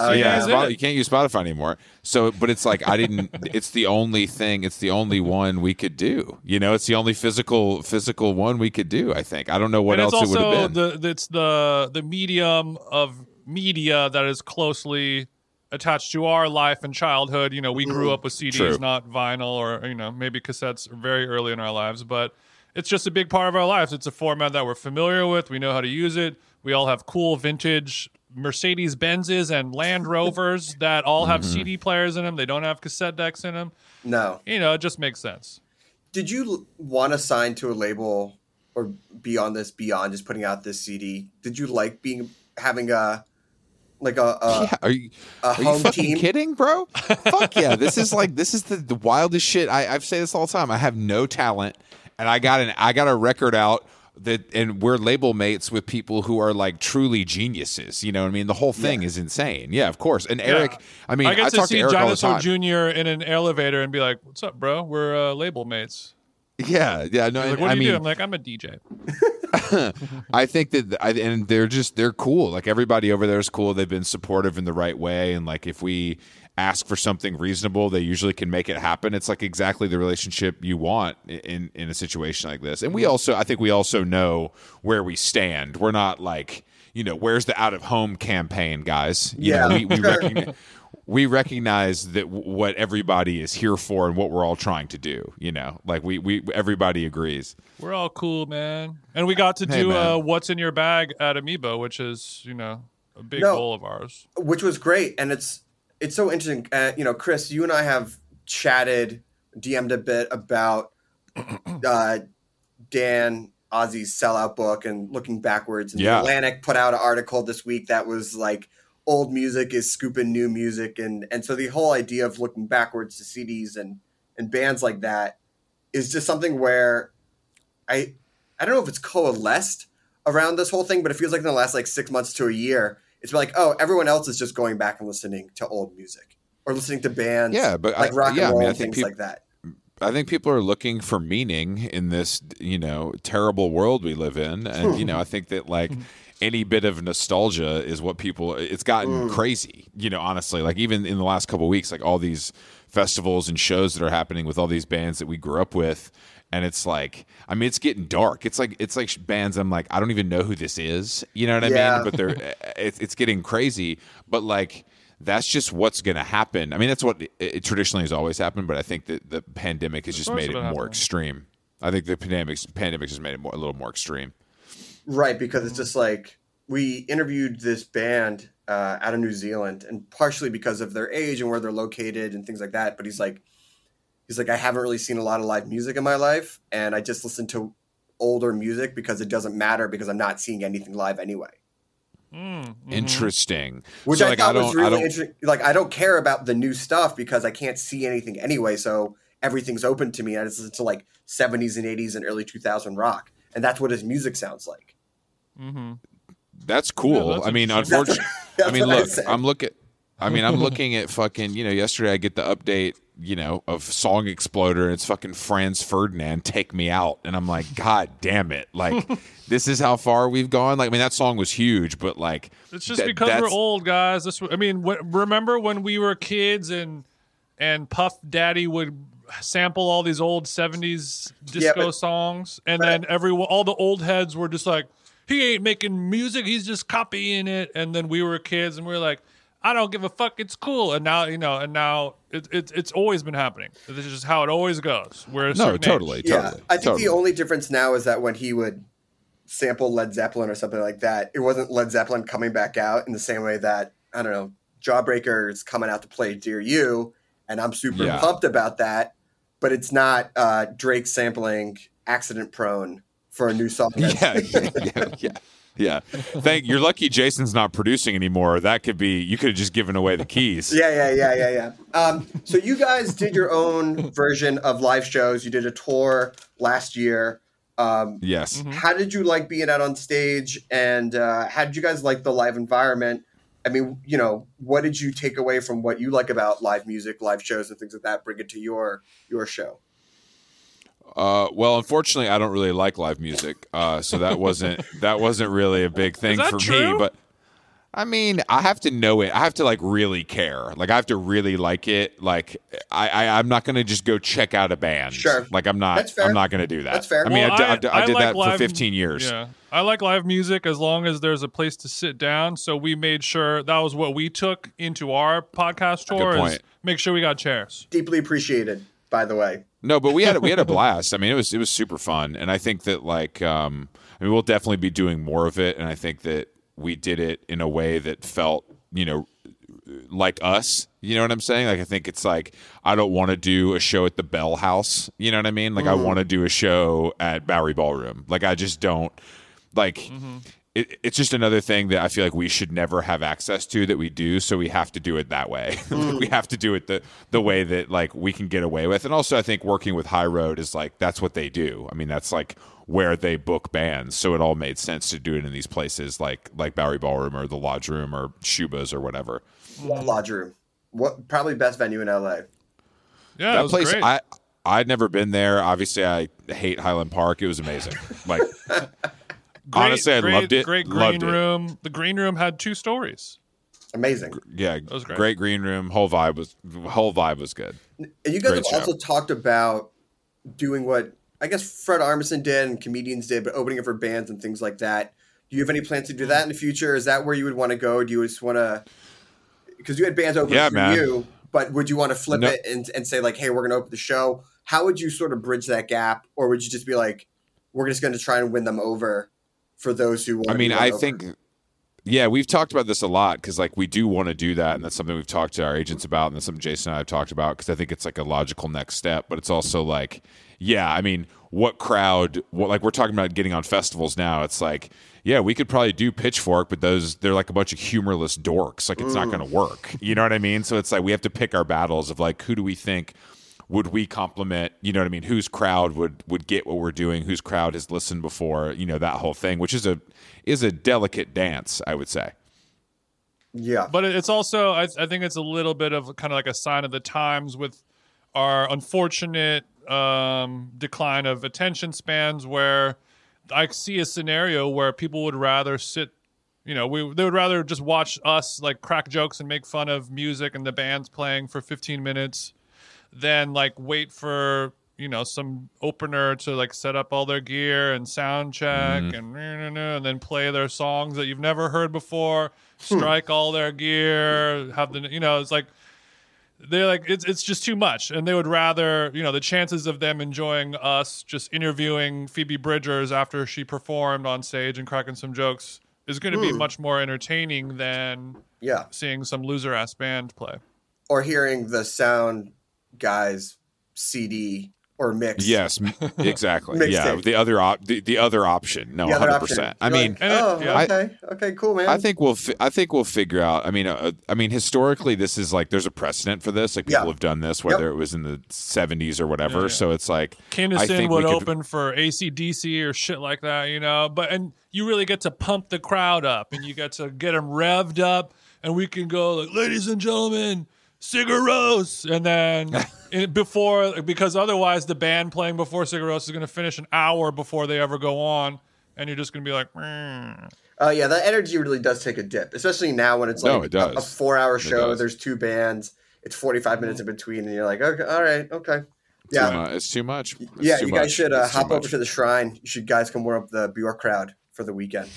Oh, yeah, yeah. is Spot- you can't use Spotify anymore. So, but it's like I didn't. It's the only thing. It's the only one we could do. You know, it's the only physical physical one we could do. I think. I don't know what and else it would have been. the it's the the medium of media that is closely attached to our life and childhood. You know, we grew up with CDs, True. not vinyl, or you know maybe cassettes very early in our lives, but it's just a big part of our lives. It's a format that we're familiar with. We know how to use it. We all have cool vintage Mercedes Benzes and Land Rovers that all have Mm-hmm. CD players in them. They don't have cassette decks in them. No. You know, it just makes sense. Did you want to sign to a label or be on this beyond just putting out this CD? Did you like being having a like a, a yeah, are you a are you home fucking team? kidding, bro? Fuck yeah! This is like this is the, the wildest shit. I I've say this all the time. I have no talent, and I got an I got a record out that, and we're label mates with people who are like truly geniuses. You know what I mean? The whole thing is insane. Yeah, of course. And Eric, Yeah. I mean, I I, get to talk see to Dinosaur. Jr. in an elevator and be like, "What's up, bro? We're uh, label mates." Yeah, yeah. No, like, what do I you mean, do? I'm like, I'm a DJ. I think that, I, and they're just they're cool. Like everybody over there is cool. They've been supportive in the right way, and like if we ask for something reasonable, they usually can make it happen. It's like exactly the relationship you want in in a situation like this. And we also, I think, we also know where we stand. We're not like you know, where's the out of home campaign, guys? You know, Yeah. we, we recognize. We recognize that w- what everybody is here for and what we're all trying to do. You know, like we, we everybody agrees. We're all cool, man. And we got to Hey, do man. uh, what's in your bag at Amoeba, which is you know a big No. goal of ours. which was great and it's it's so interesting uh, you know chris you and i have chatted dm'd a bit about uh, Dan Ozzi's sellout book and looking backwards and Yeah. the atlantic put out an article this week that was like old music is scooping new music and and so the whole idea of looking backwards to cds and and bands like that is just something where i i don't know if it's coalesced around this whole thing but it feels like in the last like six months to a year it's like oh everyone else is just going back and listening to old music or listening to bands Yeah, but like I- rock yeah, I and roll mean, I and think things peop- like that I think people are looking for meaning in this, you know, terrible world we live in, and you know, I think that like mm-hmm. any bit of nostalgia is what people. It's gotten mm. crazy, you know. Honestly, like even in the last couple of weeks, like all these festivals and shows that are happening with all these bands that we grew up with, and it's like, I mean, it's getting dark. It's like it's like bands. I'm like, I don't even know who this is. You know what I Yeah. mean? But they're it's it's getting crazy. But like that's just what's going to happen. I mean, that's what it, it traditionally has always happened. But I think that the pandemic has just made it it'll more happen. extreme. I think the pandemic pandemic has made it more, a little more extreme. Right, because it's just like we interviewed this band uh, out of New Zealand, and partially because of their age and where they're located and things like that. But he's like, he's like, I haven't really seen a lot of live music in my life, and I just listen to older music because it doesn't matter because I'm not seeing anything live anyway. Interesting. Which So, I like, thought don't, was really interesting. Like, I don't care about the new stuff because I can't see anything anyway. So everything's open to me. I just listen to like 70s and 80s and early 2000 rock, and that's what his music sounds like. Mm-hmm. That's cool. Yeah, that's I mean, unfortunately, I mean, what I look. I'm looking. I mean, I'm looking at fucking. You know, yesterday I get the update. You know, of Song Exploder. And it's fucking Franz Ferdinand, "Take Me Out," and I'm like, God damn it! Like, this is how far we've gone. Like, I mean, that song was huge, but like, It's just that- because we're old, guys. This, I mean, wh- remember when we were kids and and Puff Daddy would sample all these old '70s disco but- songs, and then every all the old heads were just like, "He ain't making music; he's just copying it." And then we were kids, and we were like, "I don't give a fuck; it's cool." And now, you know, and now it, it, it's always been happening. This is just how it always goes. We're No, certain age. totally, Yeah, totally. I think totally. the only difference now is that when he would sample Led Zeppelin or something like that, it wasn't Led Zeppelin coming back out in the same way that I don't know Jawbreaker is coming out to play "Dear You," and I'm super Yeah. pumped about that. But it's not uh, Drake sampling "Accident Prone" for a new song. yeah, yeah, yeah, yeah. Yeah. Thank you're lucky Jason's not producing anymore. That could be you could have just given away the keys. Yeah, yeah, yeah, yeah, yeah. Um, so you guys did your own version of live shows. You did a tour last year. Um, Yes. how did you like being out on stage, and uh, how did you guys like the live environment? I mean, you know, what did you take away from what you like about live music, live shows, and things like that? Bring it to your your show. Uh, well, unfortunately, I don't really like live music, uh, so that wasn't that wasn't really a big thing that for me. But I mean, I have to know it. I have to like really care. Like I have to really like it. Like I, I I'm not gonna just go check out a band. Sure. Like I'm not. That's fair. I'm not gonna do that. That's fair. I mean, Well, I, did- I, did- I did like that live- for 15 years. Yeah, I like live music as long as there's a place to sit down. So we made sure that was what we took into our podcast tour. Is point. make sure we got chairs. Deeply appreciated, by the way. No, but we had we had a blast. I mean, it was it was super fun, and I think that like um, I mean, we'll definitely be doing more of it, and I think that we did it in a way that felt you know like us. You know what I'm saying? Like I think it's like I don't want to do a show at the Bell House. You know what I mean? Like I want to do a show at Bowery Ballroom. Like I just don't like. It, it's just another thing that I feel like we should never have access to that we do, so we have to do it that way. Hmm. we have to do it the the way that like we can get away with. And also, I think working with High Road is like that's what they do. I mean, that's like where they book bands, so it all made sense to do it in these places like like Bowery Ballroom or the Lodge Room or Schubas or whatever. Lodge Room, what probably best venue in LA. Yeah, that that place, great. I I'd never been there. Obviously, I hate Highland Park. It was amazing. Like Great- honestly, I great, loved it. Great green Loved it. room. The green room had two stories. Amazing. yeah, was great. great green room. Whole vibe was whole vibe was good. And you guys Great have show. also talked about doing what I guess Fred Armisen did and comedians did, but opening up for bands and things like that. Do you have any plans to do that in the future? Is that where you would want to go? Do you just want to? Because you had bands open Yeah, for man. you, but would you want to flip No. it and, and say like, "Hey, we're going to open the show"? How would you sort of bridge that gap, or would you just be like, "We're just going to try and win them over"? For those who want, I mean, I over? think, yeah, we've talked about this a lot because like we do want to do that, and that's something we've talked to our agents about, and that's something Jason and I have talked about because I think it's like a logical next step. But it's also like, yeah, I mean, what crowd? What like we're talking about getting on festivals now? It's like, yeah, we could probably do Pitchfork, but those they're like a bunch of humorless dorks. Like it's not going to work. You know what I mean? So it's like we have to pick our battles of like who do we think would we compliment you know what i mean? Whose crowd would would get what we're doing? Whose crowd has listened before? You know that whole thing which is a is a delicate dance i would say. Yeah, But it's also, I, I think it's a little bit of kind of like a sign of the times with our unfortunate um, decline of attention spans where I see a scenario where people would rather sit, you know, we they would rather just watch us like crack jokes and make fun of music and the band's playing for 15 minutes than like wait for you know some opener to like set up all their gear and sound check mm-hmm. and and then play their songs that you've never heard before hmm. strike all their gear have the you know it's like they're like it's it's just too much. And they would rather you know the chances of them enjoying us just interviewing phoebe bridgers after she performed on stage and cracking some jokes is going to be hmm. much more entertaining than Yeah. seeing some loser ass band play. Or hearing the sound guys CD or mix. Yes, exactly. Mixtape. yeah, the other op- the, the other option. No, hundred percent. I mean, like, oh, yeah. okay, okay, cool, man. I think we'll. Fi- I think we'll figure out. I mean, uh, I mean, historically, this is like there's a precedent for this. Like people Yeah. have done this, whether it was in the 70s or whatever. Yeah, yeah. So it's like I Kinison think would could- open for ACDC or shit like that, you know. But and you really get to pump the crowd up, and you get to get them revved up, and we can go like, "Ladies and gentlemen, Sigur Rós," and then in, before because otherwise the band playing before Sigur Rós is going to finish an hour before they ever go on, and you're just going to be like, "Mm." Oh yeah, that energy really does take a dip, especially now when it's No, like it does. a, a four-hour show. There's two bands. It's 45 minutes in between, and you're like, okay, all right, okay, Too yeah, mu- it's too much. It's yeah. too You guys much. should uh, It's too hop over much. to the shrine. You should guys come warm up the Bjork crowd for the weekend.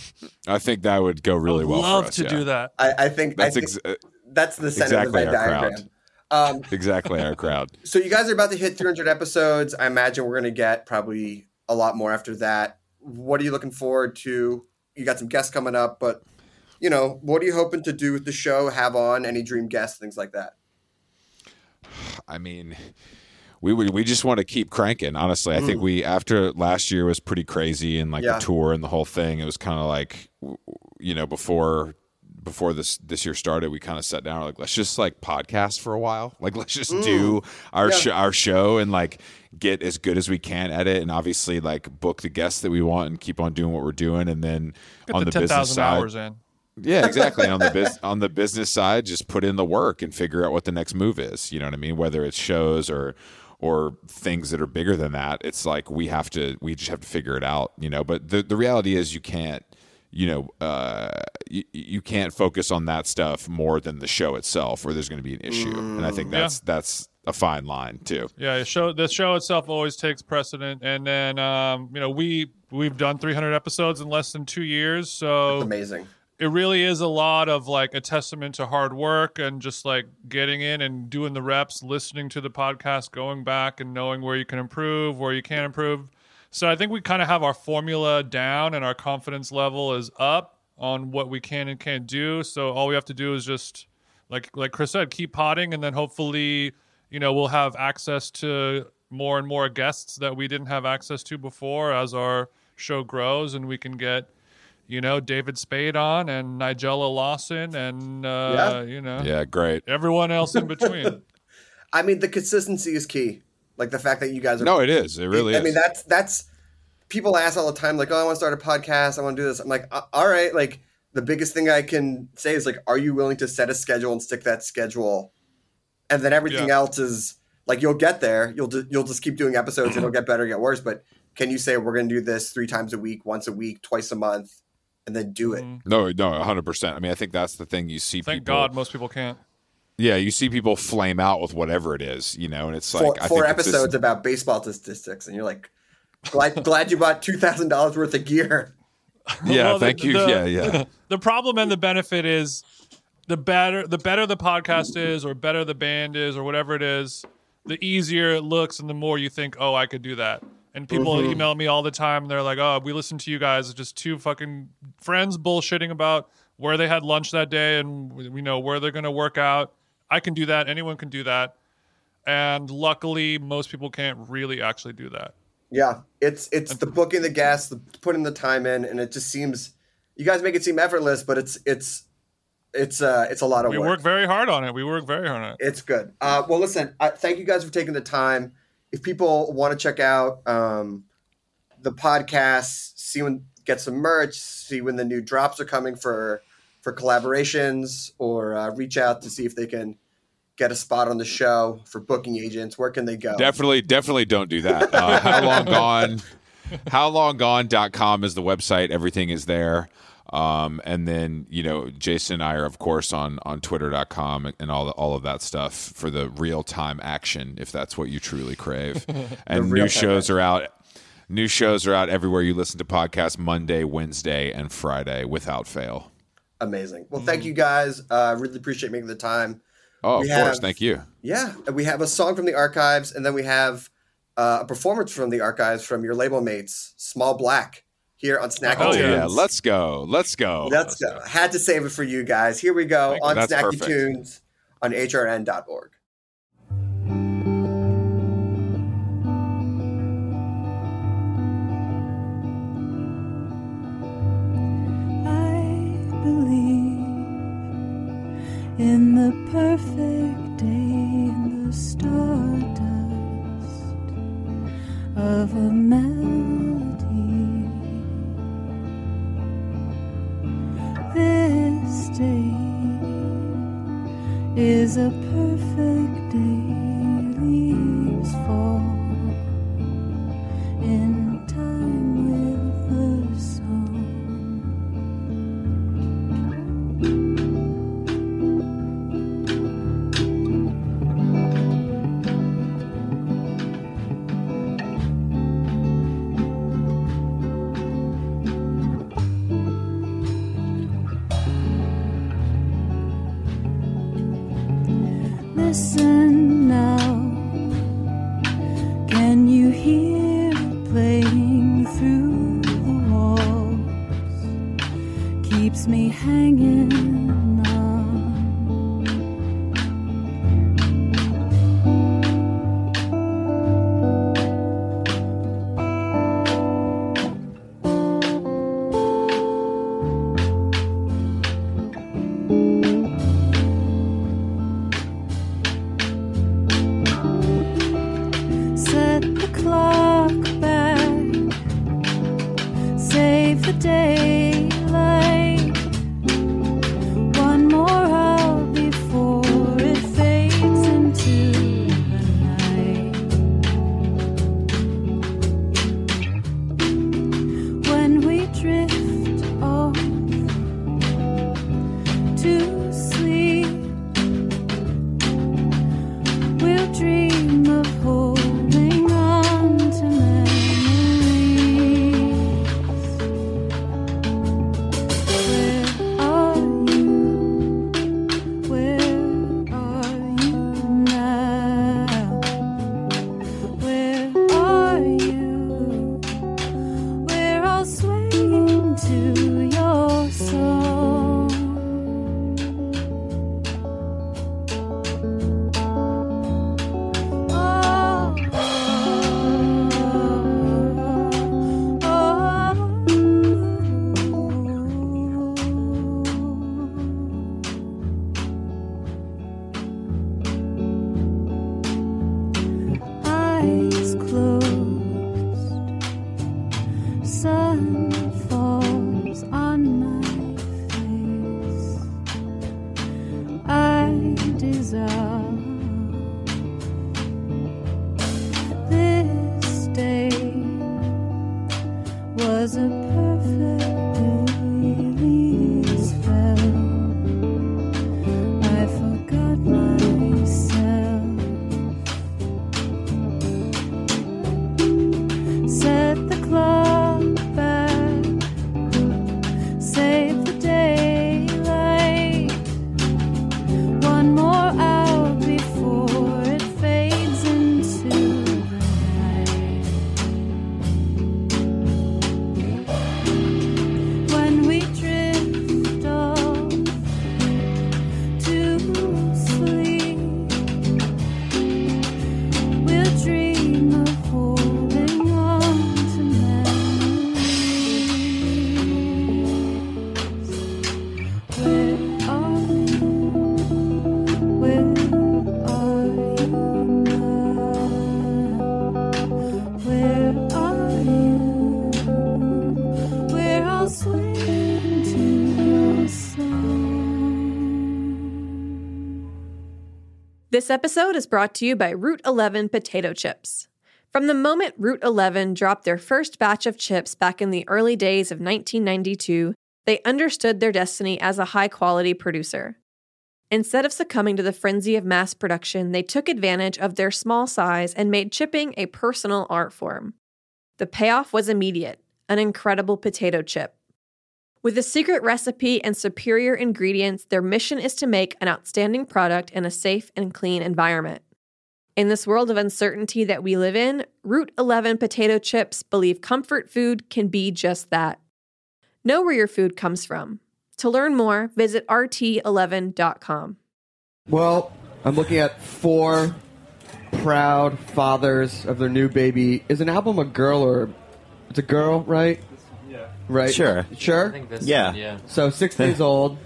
I think that would go really I'd well. love for us, to yeah. do that. I, I think That's I think ex- uh, that's the center exactly of the our Venn crowd. diagram. Um, exactly our crowd. so you guys are about to hit 300 episodes. I imagine we're going to get probably a lot more after that. What are you looking forward to? You got some guests coming up, but you know, what are you hoping to do with the show? Have on any dream guests, things like that. I mean, we would we just want to keep cranking. Honestly, I think we after last year was pretty crazy and like Mm. Yeah. the tour and the whole thing. It was kind of like you know before before this this year started, we kind of sat down like let's just like podcast for a while. Like let's just do our Mm. Yeah. sh- our show and like get as good as we can at it, and obviously like book the guests that we want and keep on doing what we're doing, and then Get on the, the, ten business side, hours in. yeah, exactly. on the biz- on the business side, just put in the work and figure out what the next move is. You know what I mean? Whether it's shows or or things that are bigger than that, it's like we have to we just have to figure it out. You know, but the the reality is you can't. You know, uh, you, you can't focus on that stuff more than the show itself, or there's going to be an issue. and I think Yeah. that's that's a fine line too. Yeah, the show the show itself always takes precedent, and then um, you know we we've done 300 episodes in less than two years, so Amazing. it really is a lot of like a testament to hard work and just like getting in and doing the reps, listening to the podcast, going back and knowing where you can improve, where you can't improve. So I think we kind of have our formula down and our confidence level is up on what we can and can't do. So all we have to do is just like like Chris said, keep potting and then hopefully, you know, we'll have access to more and more guests that we didn't have access to before as our show grows and we can get you know, David Spade on and Nigella Lawson and, uh, Yeah. you know, Yeah, great. everyone else in between. I mean, the consistency is key. Like the fact that you guys are. No, it is. It really I is. mean, that's that's people ask all the time, like, "Oh, I want to start a podcast. I want to do this." I'm like, "Uh, "All right." Like the biggest thing I can say is like, "Are you willing to set a schedule and stick that schedule?" And then everything Yeah. else is like you'll get there. You'll ju- you'll just keep doing episodes. It'll get better, get worse. But can you say we're going to do this three times a week, once a week, twice a month, and then do it? Mhm. no, no, hundred percent. I mean, I think that's the thing you see. Thank people, God most people can't. Yeah, you see people flame out with whatever it is, you know, and it's like four, I four think it's episodes just- about baseball statistics, and you're like, glad, glad you bought two thousand dollars worth of gear. yeah, Well, the- thank you. the- yeah, yeah. The problem and the benefit is the better the better the podcast is or better the band is or whatever it is, the easier it looks and the more you think, "Oh, I could do that." And people Mhm. email me all the time and they're like, "Oh, we listen to you guys It's just two fucking friends bullshitting about where they had lunch that day and we know where they're going to work out." I can do that. Anyone can do that. And luckily, most people can't really actually do that. Yeah, it's it's the booking the guests, the putting the time in, and it just seems you guys make it seem effortless, but it's it's it's uh it's a lot of We work. We work very hard on it. We work very hard on it. It's good. Uh, well, listen, uh, thank you guys for taking the time. If people want to check out um, the podcast, see when get some merch, see when the new drops are coming for for collaborations, or uh, reach out to see if they can get a spot on the show for booking agents, where can they go? Definitely, definitely don't do that. Uh, how long gone? Howlonggone.com is the website. Everything is there. Um, and then, you know, Jason and I are, of course, on, on twitter.com and all, the, all of that stuff for the real time action, if that's what you truly crave. And new real-time shows are out. New shows are out everywhere you listen to podcasts Monday, Wednesday, and Friday without fail. Amazing. Well, thank you guys. Uh, really appreciate making the time. Oh, We of course. Thank you. Yeah, we have a song from the archives, and then we have uh, a performance from the archives from your label mates, Small Black, here on Snacky Oh, Oh, Tunes. yeah. Let's go. Let's go. Let's go. Had to save it for you guys. Here we go Thank on Snacky perfect. Tunes on hrn.org. the perfect day in the stardust of a melody. This day is a This episode is brought to you by Route 11 potato chips. From the moment Route 11 dropped their first batch of chips back in the early days of 1992, they understood their destiny as a high quality producer. Instead of succumbing to the frenzy of mass production, they took advantage of their small size and made chipping a personal art form. The payoff was immediate an incredible potato chip. With a secret recipe and superior ingredients, their mission is to make an outstanding product in a safe and clean environment. In this world of uncertainty that we live in, Route 11 potato chips believe comfort food can be just that. Know where your food comes from. To learn more, visit rt11.com. Well, I'm looking at four proud fathers of their new baby. Is an album a girl or it's a girl, right? Yeah. Right. Sure. Sure. I think this Yeah. one, yeah. So six days old.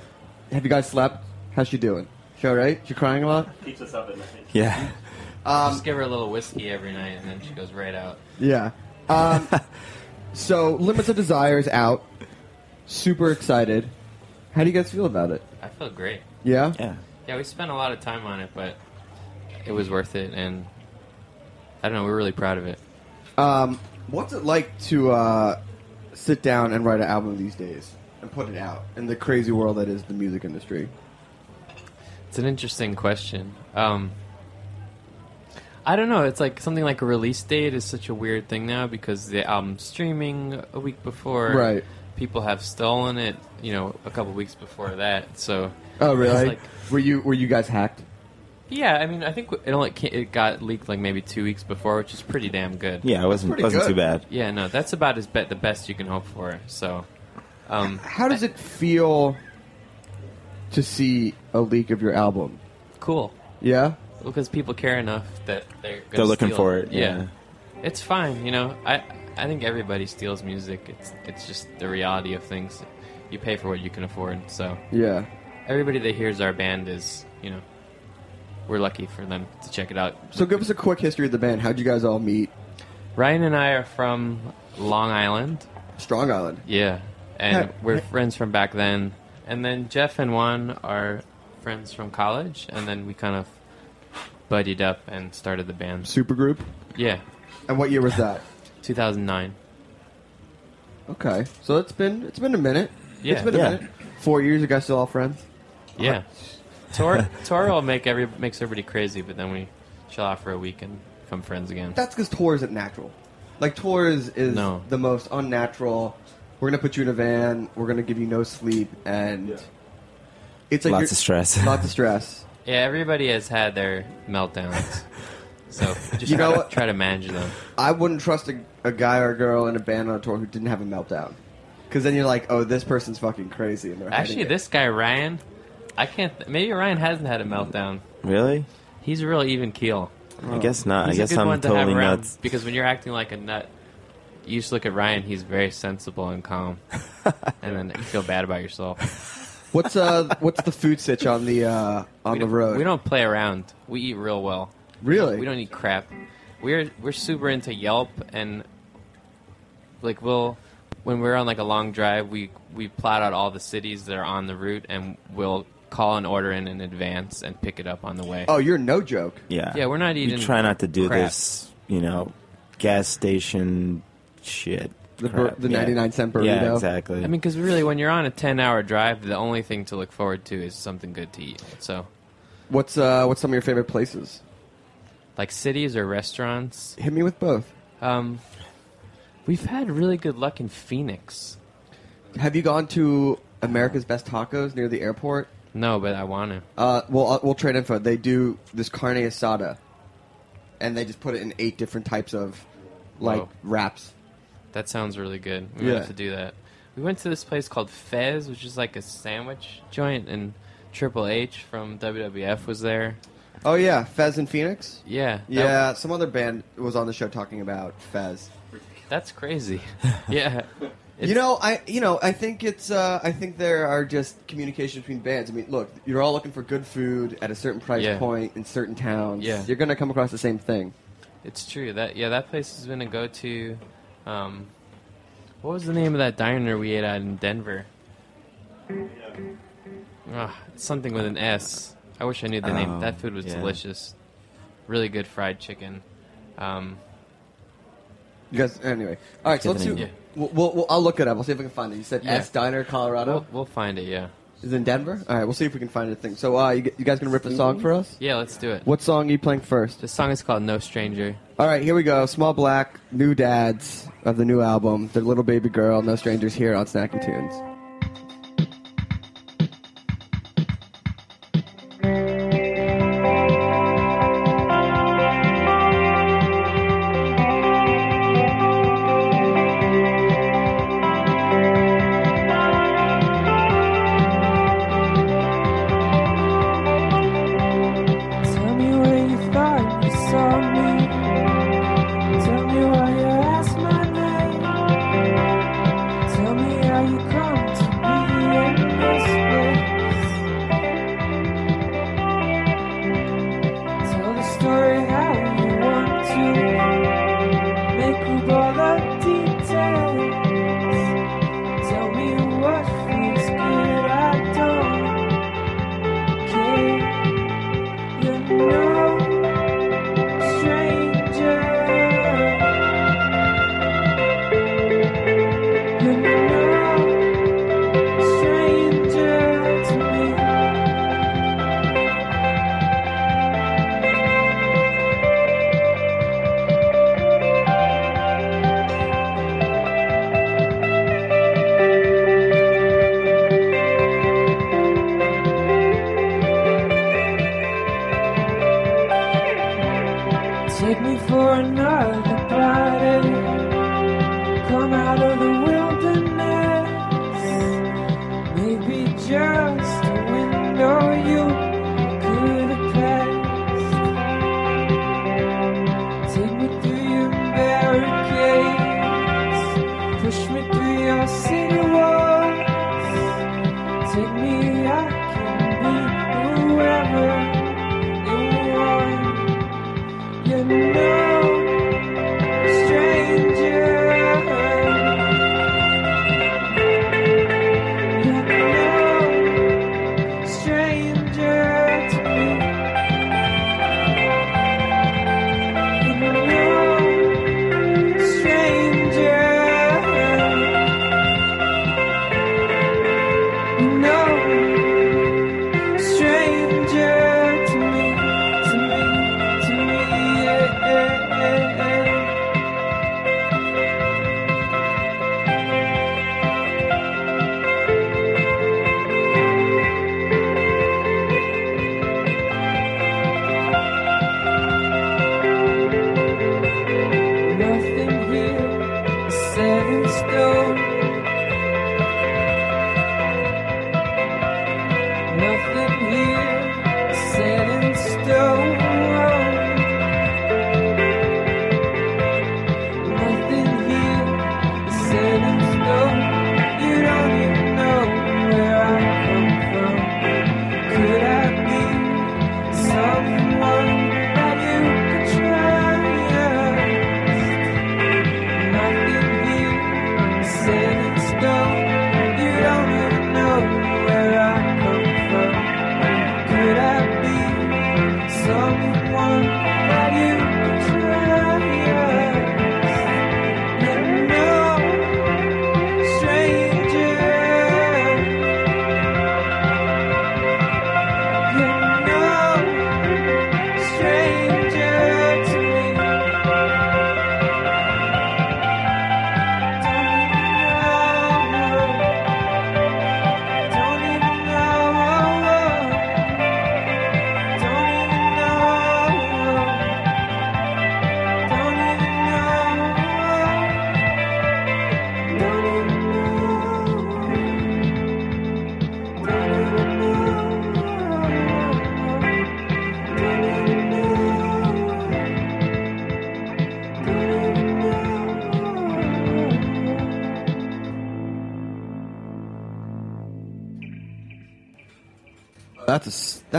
Have you guys slept? How's she doing? She all right? She crying a lot? Keeps us up at night. Yeah. Just give her a little whiskey every night, and then she goes right out. Yeah. Um, so Limits of Desire is out. Super excited. How do you guys feel about it? I feel great. Yeah. Yeah. Yeah, we spent a lot of time on it, but it was worth it, and I don't know, we're really proud of it. Um, what's it like to uh, sit down and write an album these days and put it out in the crazy world that is the music industry? It's an interesting question. Um, I don't know. It's like something like a release date is such a weird thing now because the album's streaming a week before. Right. People have stolen it, you know, a couple weeks before that. So. Oh, really? like- were you were you guys hacked? Yeah, I mean, I think it only it got leaked like maybe two weeks before, which is pretty damn good. Yeah, it wasn't wasn't good. too bad. Yeah, no, that's about as be- the best you can hope for. So, um, How does it feel to see a leak of your album? cool Yeah. because people care enough that they're gonna They're looking steal for it, yeah. it's fine. You know, I I think everybody steals music. It's it's just the reality of things. You pay for what you can afford. So Yeah. everybody that hears our band is, you know, we're lucky for them to check it out. So give us a quick history of the band. How'd you guys all meet? Ryan and I are from Long Island. Strong Island. Yeah, and Hey, we're hey. friends from back then. And then Jeff and Juan are friends from college, and then we kind of buddied up and started the band. Supergroup. Yeah, And what year was that? 2009. Okay. So it's been it's been a minute. Yeah. It's been a Yeah. minute. Four years. You guys still all friends? Yeah, tour tour will make every makes everybody crazy, but then we chill out for a week and become friends again. That's because tour isn't natural. Like tour is, is No. the most unnatural. We're gonna put you in a van. We're gonna give you no sleep, and it's like Lots you're- of stress. Lots of stress. Yeah, everybody has had their meltdowns, so just You try, know to, what? try to manage them. I wouldn't trust a, a guy or a girl in a band on a tour who didn't have a meltdown. Because then you're like, oh, this person's fucking crazy. And they're hiding Actually, it. this guy Ryan, I can't. Th- maybe Ryan hasn't had a meltdown. Really? He's a real even keel. I guess not. He's I guess a good I'm one to have totally around nuts. because when you're acting like a nut, you just look at Ryan. He's very sensible and calm, and then you feel bad about yourself. What's uh what's the food sitch on the uh on we the road? We don't play around. We eat real well. really. We don't eat crap. We're we're super into Yelp and like we'll when we're on like a long drive, we we plot out all the cities that are on the route and we'll call an order in in advance and pick it up on the way. Oh, you're no joke. Yeah. Yeah, we're not We eating try not to do crap. this, you know, gas station shit. The bur- crap. the Yeah. 99 cent burrito. Yeah, exactly. I mean, because really, when you're on a 10 hour drive, the only thing to look forward to is something good to eat. So, What's uh what's some of your favorite places? like cities or restaurants, Hit me with both. um, we've had really good luck in Phoenix. Have you gone to America's Best Tacos near the airport? No, but I want to. Uh, well, uh, we'll trade info. They do this carne asada, and they just put it in eight different types of like Whoa. wraps. That sounds really good. We Yeah. have to do that. We went to this place called Fez, which is like a sandwich joint, and Triple H from WWF was there. Oh yeah, Fez and Phoenix. Yeah, that- Yeah, some other band was on the show talking about Fez. that's crazy. yeah, it's, you know, I you know I think it's uh, I think there are just communication between bands. I mean, look, you're all looking for good food at a certain price yeah. point in certain towns. Yeah. you're gonna come across the same thing. It's true that yeah that place has been a go-to. Um, what was the name of that diner we ate at in Denver? Ah, something with an S. I wish I knew the oh, name. That oh, food was yeah. delicious. Really good fried chicken. Um, you guys, anyway. All right, so let's do. Yeah. We'll, we'll, I'll look it up. I'll see if I can find it. You said Yeah. S Diner, Colorado. We'll, we'll find it. Yeah. Is it in Denver? All right, we'll see if we can find a thing. So, uh, you, you guys gonna rip a song for us? Yeah. Let's do it. What song are you playing first? The song is called No Stranger. All right, here we go. Small Black, New Dads of the new album. Their little baby girl, No Strangers here on Snacky Tunes.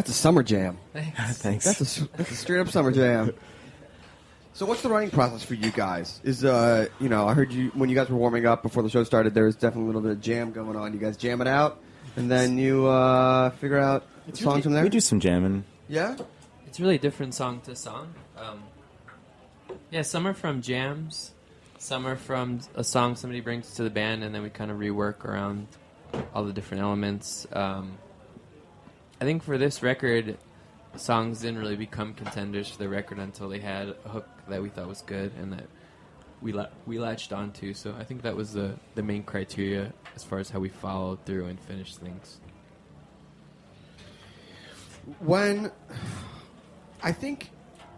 That's a summer jam. Thanks. Thanks. That's a, that's a straight up summer jam. So what's the writing process for you guys? Is uh you know I heard you when you guys were warming up before the show started there was definitely a little bit of jam going on. You guys jam it out, and then you uh, figure out It's songs really- from there. We do some jamming. yeah, It's really different song to song. Um, yeah, some are from jams, some are from a song somebody brings to the band, and then we kind of rework around all the different elements. Um, I think for this record, songs didn't really become contenders for the record until they had a hook that we thought was good and that we la- we latched onto. So I think that was the the main criteria as far as how we followed through and finished things. when I think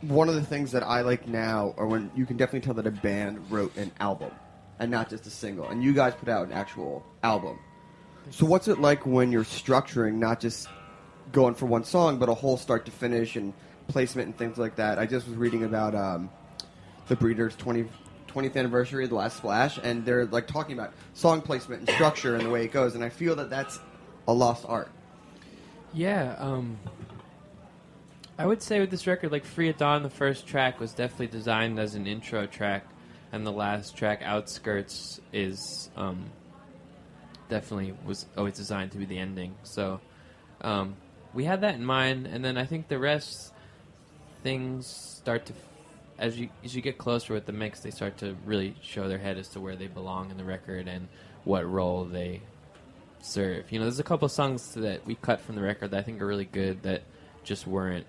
one of the things that I like now, or when you can definitely tell that a band wrote an album and not just a single, and you guys put out an actual album. So what's it like when you're structuring, not just going for one song, but a whole start to finish and placement and things like that? I just was reading about um, the Breeders' 20, 20th anniversary, the last splash, and they're like talking about song placement and structure and the way it goes, and I feel that that's a lost art. Yeah, um, I would say with this record, like Free at Dawn, the first track was definitely designed as an intro track, and the last track, Outskirts, is um, definitely was always designed to be the ending. So um, we had that in mind, and then I think the rest things start to, as you as you get closer with the mix, they start to really show their head as to where they belong in the record and what role they serve. You know, there's a couple songs that we cut from the record that I think are really good that just weren't,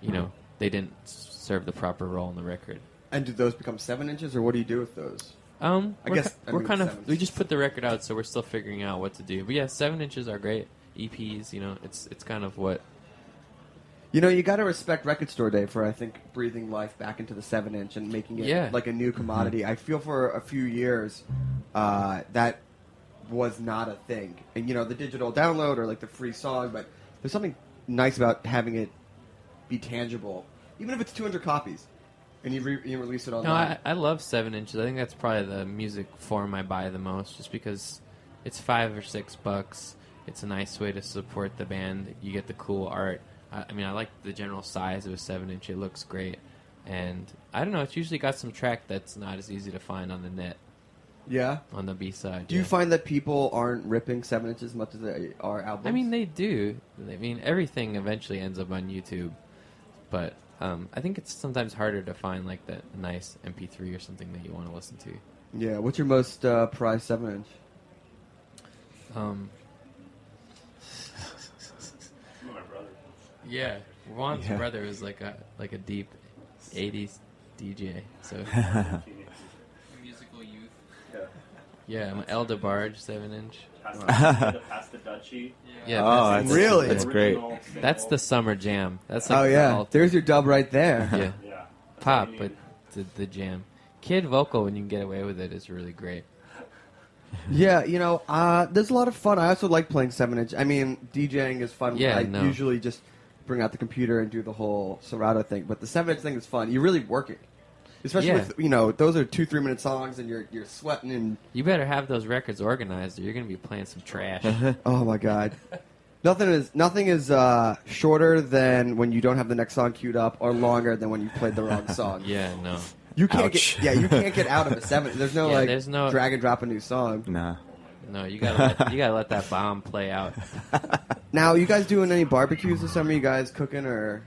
you know, they didn't serve the proper role in the record. And do those become seven inches, or what do you do with those? Um, I guess ki- I we're kind of we just put the record out, so we're still figuring out what to do. But yeah, seven inches are great. EPs, you know, it's it's kind of what You know, you got to respect Record Store Day for I think breathing life back into the seven inch and making it Yeah. like a new commodity. I feel for a few years uh, that was not a thing, and you know, the digital download or like the free song, but there's something nice about having it be tangible, even if it's 200 copies, and you, re- you release it No, online. I, I love seven inches. I think that's probably the music form I buy the most, just because it's five or six bucks. It's a nice way to support the band. You get the cool art. I, I mean, I like the general size of a seven inch. It looks great, and I don't know. It's usually got some track that's not as easy to find on the net. yeah. On the B side. Do you find that people aren't ripping seven inches as much as they are albums? I mean, they do. I mean, everything eventually ends up on YouTube, but um, I think it's sometimes harder to find like that nice MP3 or something that you want to listen to. yeah. What's your most uh, prized seven inch? Um, yeah, Juan's Yeah. brother was like a like a deep '80s DJ. So musical youth. Yeah, I'm an Elder Barge, seven inch. Pass the Dutchie. Yeah, Oh, that's, that's, Really? That's great. Original that's the summer jam. That's like Oh yeah, ult- there's your dub right there. yeah, Yeah. Pop, all but the, the jam. Kid vocal when you can get away with it is really great. Yeah, you know, uh, there's a lot of fun. I also like playing seven inch. I mean, DJing is fun. Yeah, I no. usually just bring out the computer and do the whole Serato thing, but the seven inch thing is fun. You really work it, especially Yeah. with you know those are two three minute songs and you're you're sweating and You better have those records organized, or you're gonna be playing some trash. oh my god. Nothing is nothing is uh, shorter than when you don't have the next song queued up, or longer than when you played the wrong song. yeah, no. You can't Ouch. get yeah, you can't get out of a seven. There's no Yeah, like there's no- drag and drop a new song. Nah. No, you gotta let, you gotta let that bomb play out. Now, you guys doing any barbecues this summer? You guys cooking or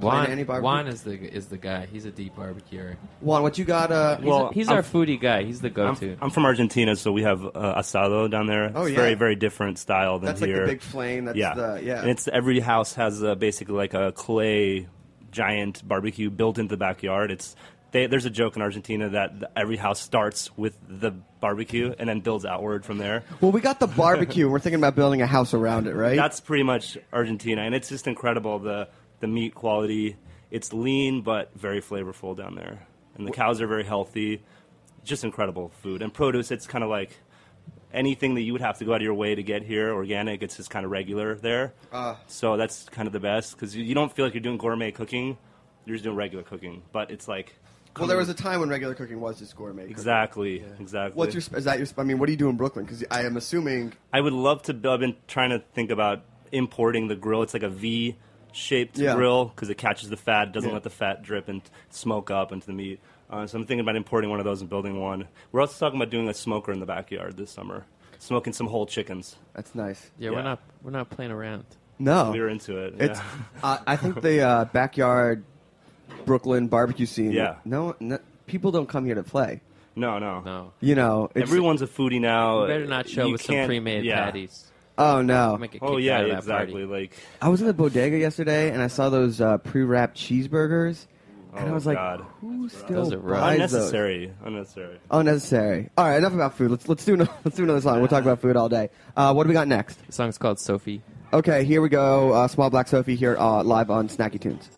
planning Juan, any barbecue? Juan is the is the guy. He's a deep barbecuer. Juan, what you got? Uh, He's, Well, he's I'm- our foodie guy. He's the I'm, go-to. I'm from Argentina, so we have uh, asado down there. Oh, it's yeah. very, very different style than that's like here. the big flame. That's yeah, the yeah. and it's every house has uh, basically like a clay giant barbecue built into the backyard. It's they, there's a joke in Argentina that every house starts with the barbecue and then builds outward from there. well, we got the barbecue. We're thinking about building a house around it, right? That's pretty much Argentina, and it's just incredible the the meat quality. It's lean but very flavorful down there, and the cows are very healthy. Just incredible food and produce. It's kind of like anything that you would have to go out of your way to get here, organic. It's just kind of regular there. Ah. so that's kind of the best because you, you don't feel like you're doing gourmet cooking. You're just doing regular cooking, but it's like well, there was a time when regular cooking was just gourmet. cooking. exactly, exactly. What's your? Is that your? I mean, what do you do in Brooklyn? Because I am assuming. I would love to. I've been trying to think about importing the grill. It's like a V-shaped Yeah. grill because it catches the fat, doesn't Yeah. let the fat drip and smoke up into the meat. Uh, so I'm thinking about importing one of those and building one. We're also talking about doing a smoker in the backyard this summer. smoking some whole chickens. That's nice. Yeah, we're not we're not playing around. No, We were into it, It's. yeah. Uh, I think the uh, backyard Brooklyn barbecue scene. Yeah. No, no, people don't come here to play. No, no, no. You know, it's, Everyone's a foodie now. You better not show You with some pre-made yeah. patties. Oh no! Oh yeah, out of that exactly. party. Like I was in the bodega yesterday and I saw those uh, pre-wrapped cheeseburgers, and I Oh, was like, God. "Who still Those are rough. buys those?" unnecessary, unnecessary. Unnecessary. All right, enough about food. Let's let's do no, let's do another song. We'll talk about food all day. Uh, what do we got next? The song's called Sophie. Okay, here we go. Uh, Small Black Sophie here uh, live on Snacky Tunes.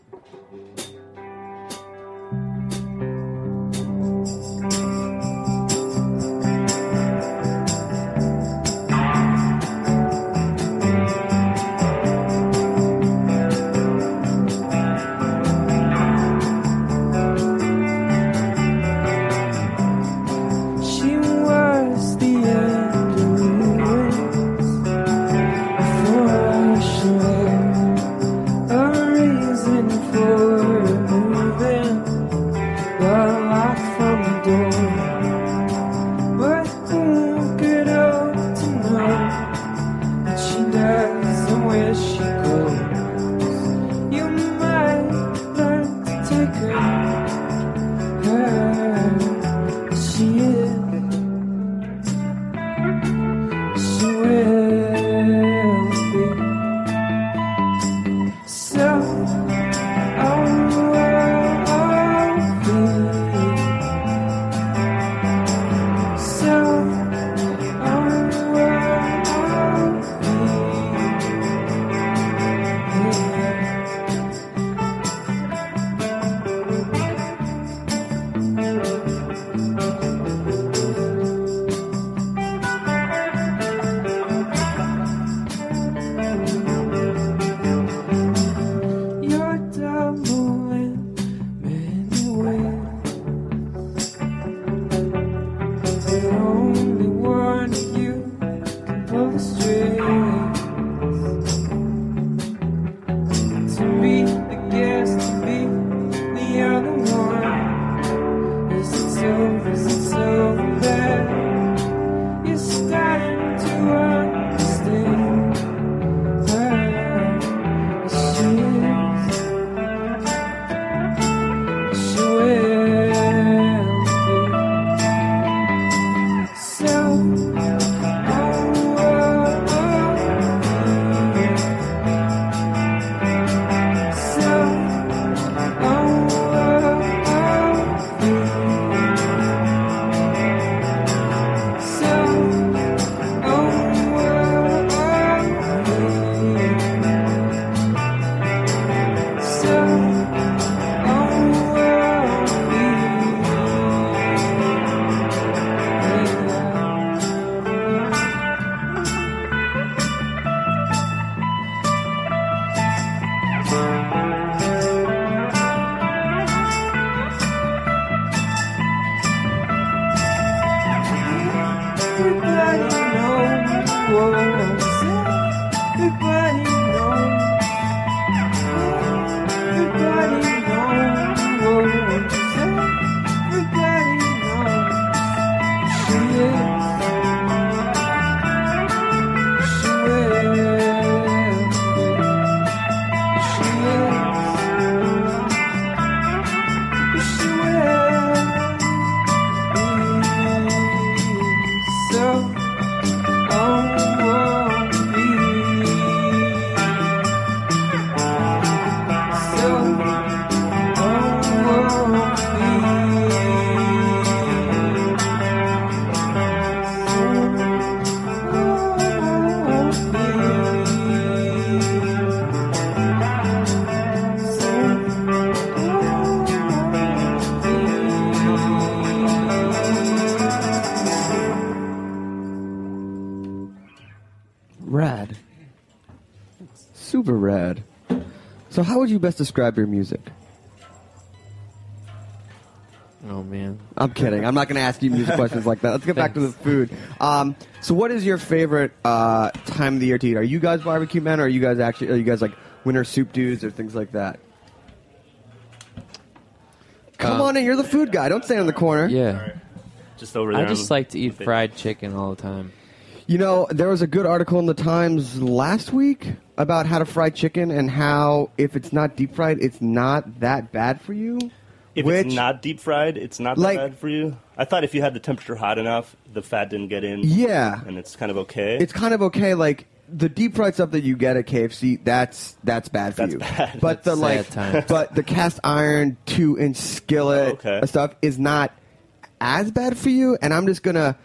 You best describe your music? Oh man. I'm kidding. I'm not going to ask you music questions like that. Let's get back to the food. Um, so, what is your favorite uh, time of the year to eat? Are you guys barbecue men, or are you guys actually? Are you guys like winter soup dudes or things like that? Come Um, on in. You're the food guy. Don't stay in the corner. Yeah. Just over there. I just on- like to eat fried chicken all the time. You know, there was a good article in the Times last week about how to fry chicken and how if it's not deep fried, it's not that bad for you. If which, it's not deep fried, it's not Like- that bad for you. I thought if you had the temperature hot enough, the fat didn't get in. Yeah. and it's kind of okay. it's kind of okay. Like the deep fried stuff that you get at KFC, that's that's bad for That's you. bad. But the like, times. but the cast iron two inch skillet Okay. stuff is not as bad for you. And I'm just gonna.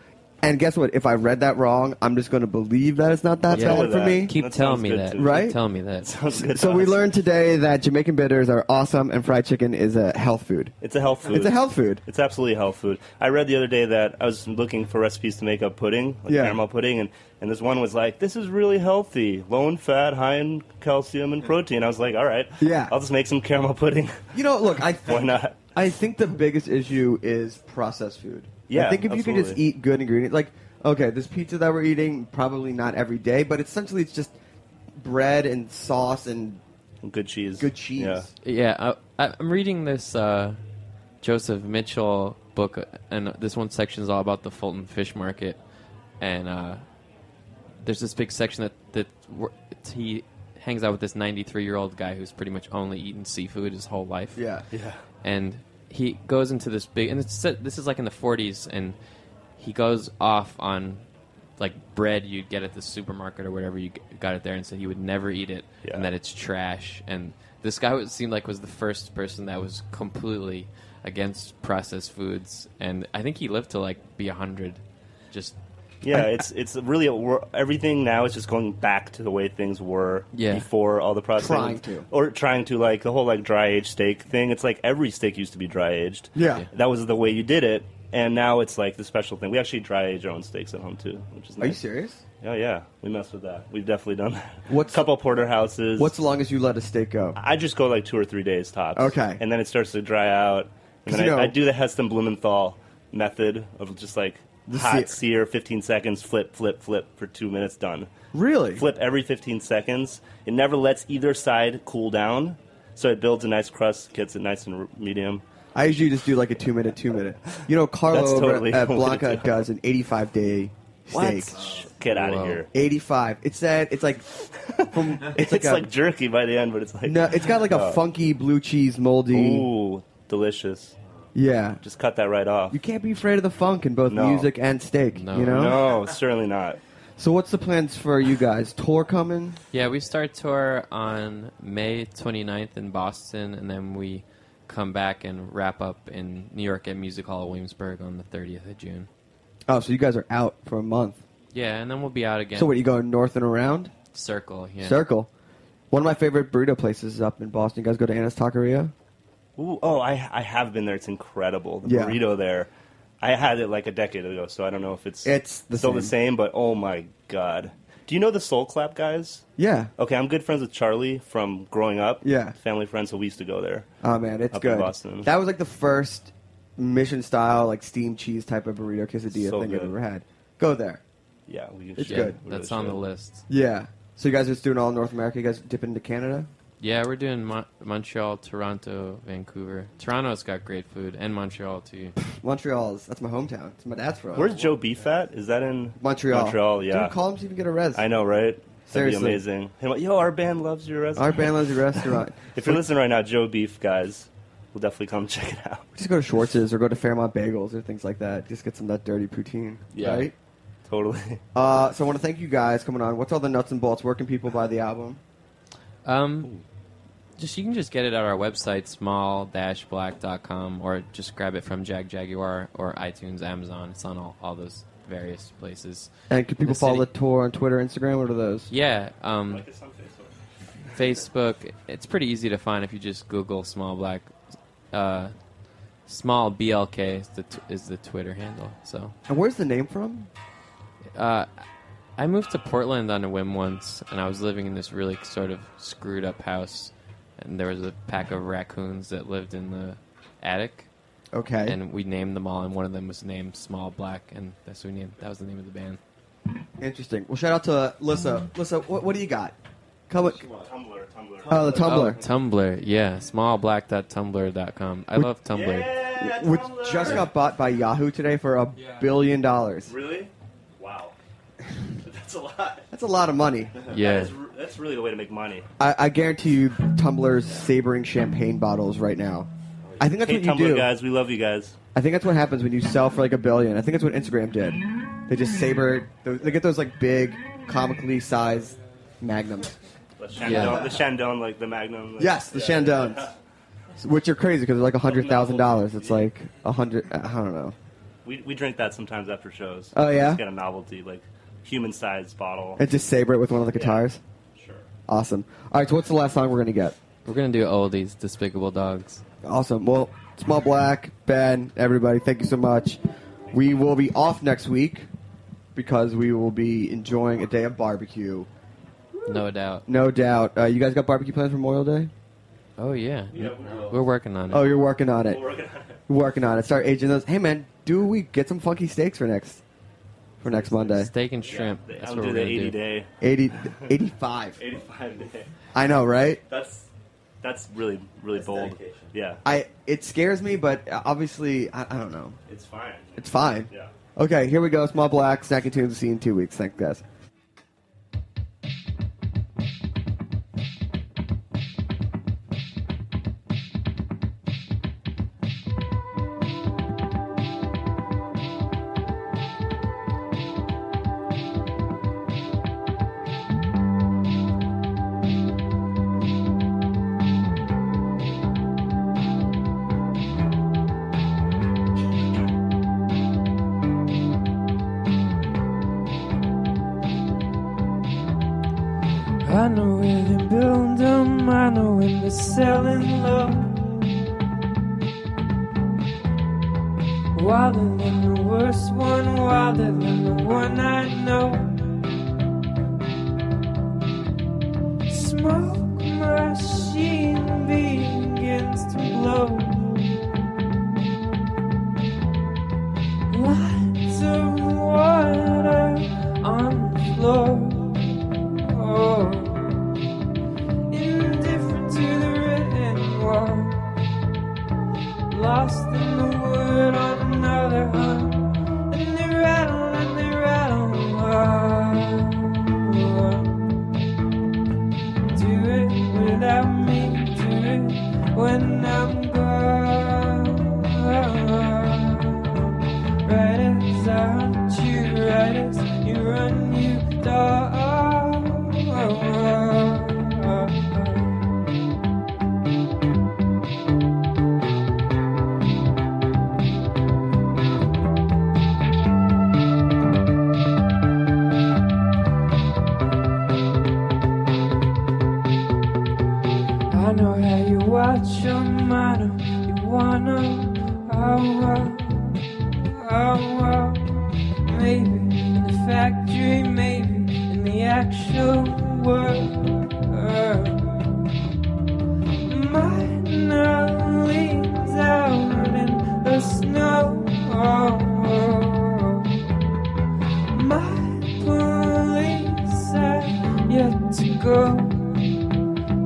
And guess what? If I read that wrong, I'm just gonna believe that it's not that Yeah. bad Go for that. me. Keep That telling me good that. to Keep. Right? telling me that. Sounds good So we us. learned today that Jamaican bitters are awesome, and fried chicken is a health food. It's a health food. It's a health food. It's absolutely a health food. I read the other day that I was looking for recipes to make a pudding, like Yeah. caramel pudding, and, and this one was like, this is really healthy, low in fat, high in calcium and protein. I was like, all right, Yeah. I'll just make some caramel pudding. You know, look, I Why not? I think the biggest issue is processed food. Yeah, I think if you could just eat good ingredients, like okay, this pizza that we're eating, probably not every day, but essentially it's just bread and sauce and Good cheese. good cheese. Yeah. Yeah, I, I- I'm reading this uh, Joseph Mitchell book, and this one section is all about the Fulton Fish Market, and uh, there's this big section that that he hangs out with this 93 year old guy who's pretty much only eaten seafood his whole life. Yeah. Yeah. and he goes into this big and it's this is like in the 40s and he goes off on like bread you'd get at the supermarket or whatever you g- got it there and said he would never eat it Yeah. and that it's trash and this guy would seem like was the first person that was completely against processed foods and i think he lived to like be 100 just Yeah, it's it's really we're, everything now is just going back to the way things were Yeah. before all the processing. Trying to. or trying to like the whole like dry aged steak thing. It's like every steak used to be dry aged. Yeah. Yeah. that was the way you did it, and now it's like the special thing. We actually dry age our own steaks at home too, which is Are you nice. serious? Oh yeah, we mess with that. We've definitely done that. What's- a couple porterhouses? What's the longest you let a steak go? I just go like two or three days tops. Okay. and then it starts to dry out, and 'Cause then I, I do the Heston Blumenthal method of just like The hot sear. sear, 15 seconds, flip, flip, flip for two minutes, done. Really? Flip every 15 seconds. It never lets either side cool down, so it builds a nice crust, gets it nice and medium. I usually just do like a two minute, two minute. You know, Carlo That's totally at Blanca do. does an 85 day steak. What? Get out Whoa. of here. 85. It's that. It's like from. It's It's, like, like, jerky by the end, but it's like no. It's got like a Oh. funky blue cheese moldy. Ooh, delicious. Yeah. Just cut that right off. You can't be afraid of the funk in both No. music and steak. No. You know. No, certainly not. So what's the plans for you guys? Tour coming? Yeah, we start tour on May 29th in Boston, and then we come back and wrap up in New York at Music Hall of Williamsburg on the 30th of June. Oh, so you guys are out for a month. Yeah, and then we'll be out again. So what? You going north and around? Circle, yeah. Circle. One of my favorite burrito places is up in Boston. You guys go to Anna's Taqueria? Ooh, oh, I I have been there. It's incredible. The Yeah. burrito there. I had it like a decade ago, so I don't know if it's It's the still same. the same. But oh my god, do you know the Soul Clap guys? Yeah. Okay, I'm good friends with Charlie from growing up. Yeah. family friends, so we used to go there. Oh man, it's Up in good. Boston. That was like the first mission style, like steamed cheese type of burrito quesadilla So thing I've good. ever had. Go there. Yeah, we It's should. good. That's really on the list. Yeah. So you guys are just doing all North America. You guys dip into Canada? Yeah, we're doing Mon- Montreal, Toronto, Vancouver. Toronto's got great food, and Montreal too. Montreal's that's my hometown. It's my dad's from. Where's Joe Beef at? Is that in Montreal? Montreal, yeah. Dude, call him so you can get a res. I know, right? That'd Seriously. be amazing. Him Yo, our band loves your restaurant. Our band loves your restaurant. if you're listening right now, Joe Beef guys, we'll definitely come check it out. Just go to Schwartz's or go to Fairmount Bagels or things like that. Just get some of that dirty poutine. Yeah. Right? Totally. Uh, so I want to thank you guys coming on. What's all the nuts and bolts? Where can people buy the album? Um, just you can just get it at our website, small-black.com, or just grab it from Jagjaguwar or iTunes, Amazon. It's on all, all those various places. And can people the follow the tour on Twitter, Instagram? What are those? Yeah, um, Facebook. It's pretty easy to find if you just Google Small Black. Uh, small BLK is the t- is the Twitter handle. So And where's the name from? uh, I moved to Portland on a whim once, and I was living in this really sort of screwed up house, and there was a pack of raccoons that lived in the attic. Okay. And we named them all, and one of them was named Small Black, and that's what we named. That was the name of the band. Interesting. Well, shout out to uh, Lissa. Lissa, what, what do you got? Come with, Tumblr, Tumblr. Oh, the Tumblr. Oh, Tumblr, yeah, smallblack.tumblr.com. I love Tumblr. which just got bought by Yahoo today for a billion dollars. Really? Wow. That's a lot. That's a lot of money. Yeah. That's, really the way to make money. I, I guarantee you, Tumblr's sabering champagne bottles right now. I think that's Hey, what you Tumblr do. guys, we love you guys. I think that's what happens when you sell for like a billion. I think that's what Instagram did. They just saber. They get those like big, comically sized magnums. The Shandong, Yeah. the Shandong, like the Magnum. like- Yes, the yeah. Which are crazy because they're like a hundred thousand dollars. It's like a hundred. I don't know. We, we drink that sometimes after shows. Oh, yeah? Just get a novelty, like human sized bottle. And just saber it with one of the guitars. Sure. Awesome. All right, so what's the last song we're gonna get? We're gonna do oldies, Despicable Dogs. Awesome. Well, Small Black, Ben, everybody, thank you so much. We will be off next week because we will be enjoying a day of barbecue. No doubt. No doubt. Uh, you guys got barbecue plans for Memorial Day? Oh yeah. Yeah, We're working on it. Oh, you're working on it. We're working on it. Working on it. Start aging those. Hey, man, do we get some funky steaks for next for next Monday? Steak and shrimp. Yeah, That's I'll what do we're the gonna 80 do. day. 80, 85. 85 day. I know, right? That's that's really really bold. Yeah, I it scares me, but obviously I, I don't know. it's fine. It's fine. Yeah. Okay, here we go. Small Black, Snacky Tunes. See you in two weeks. Thanks, guys.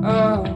Oh,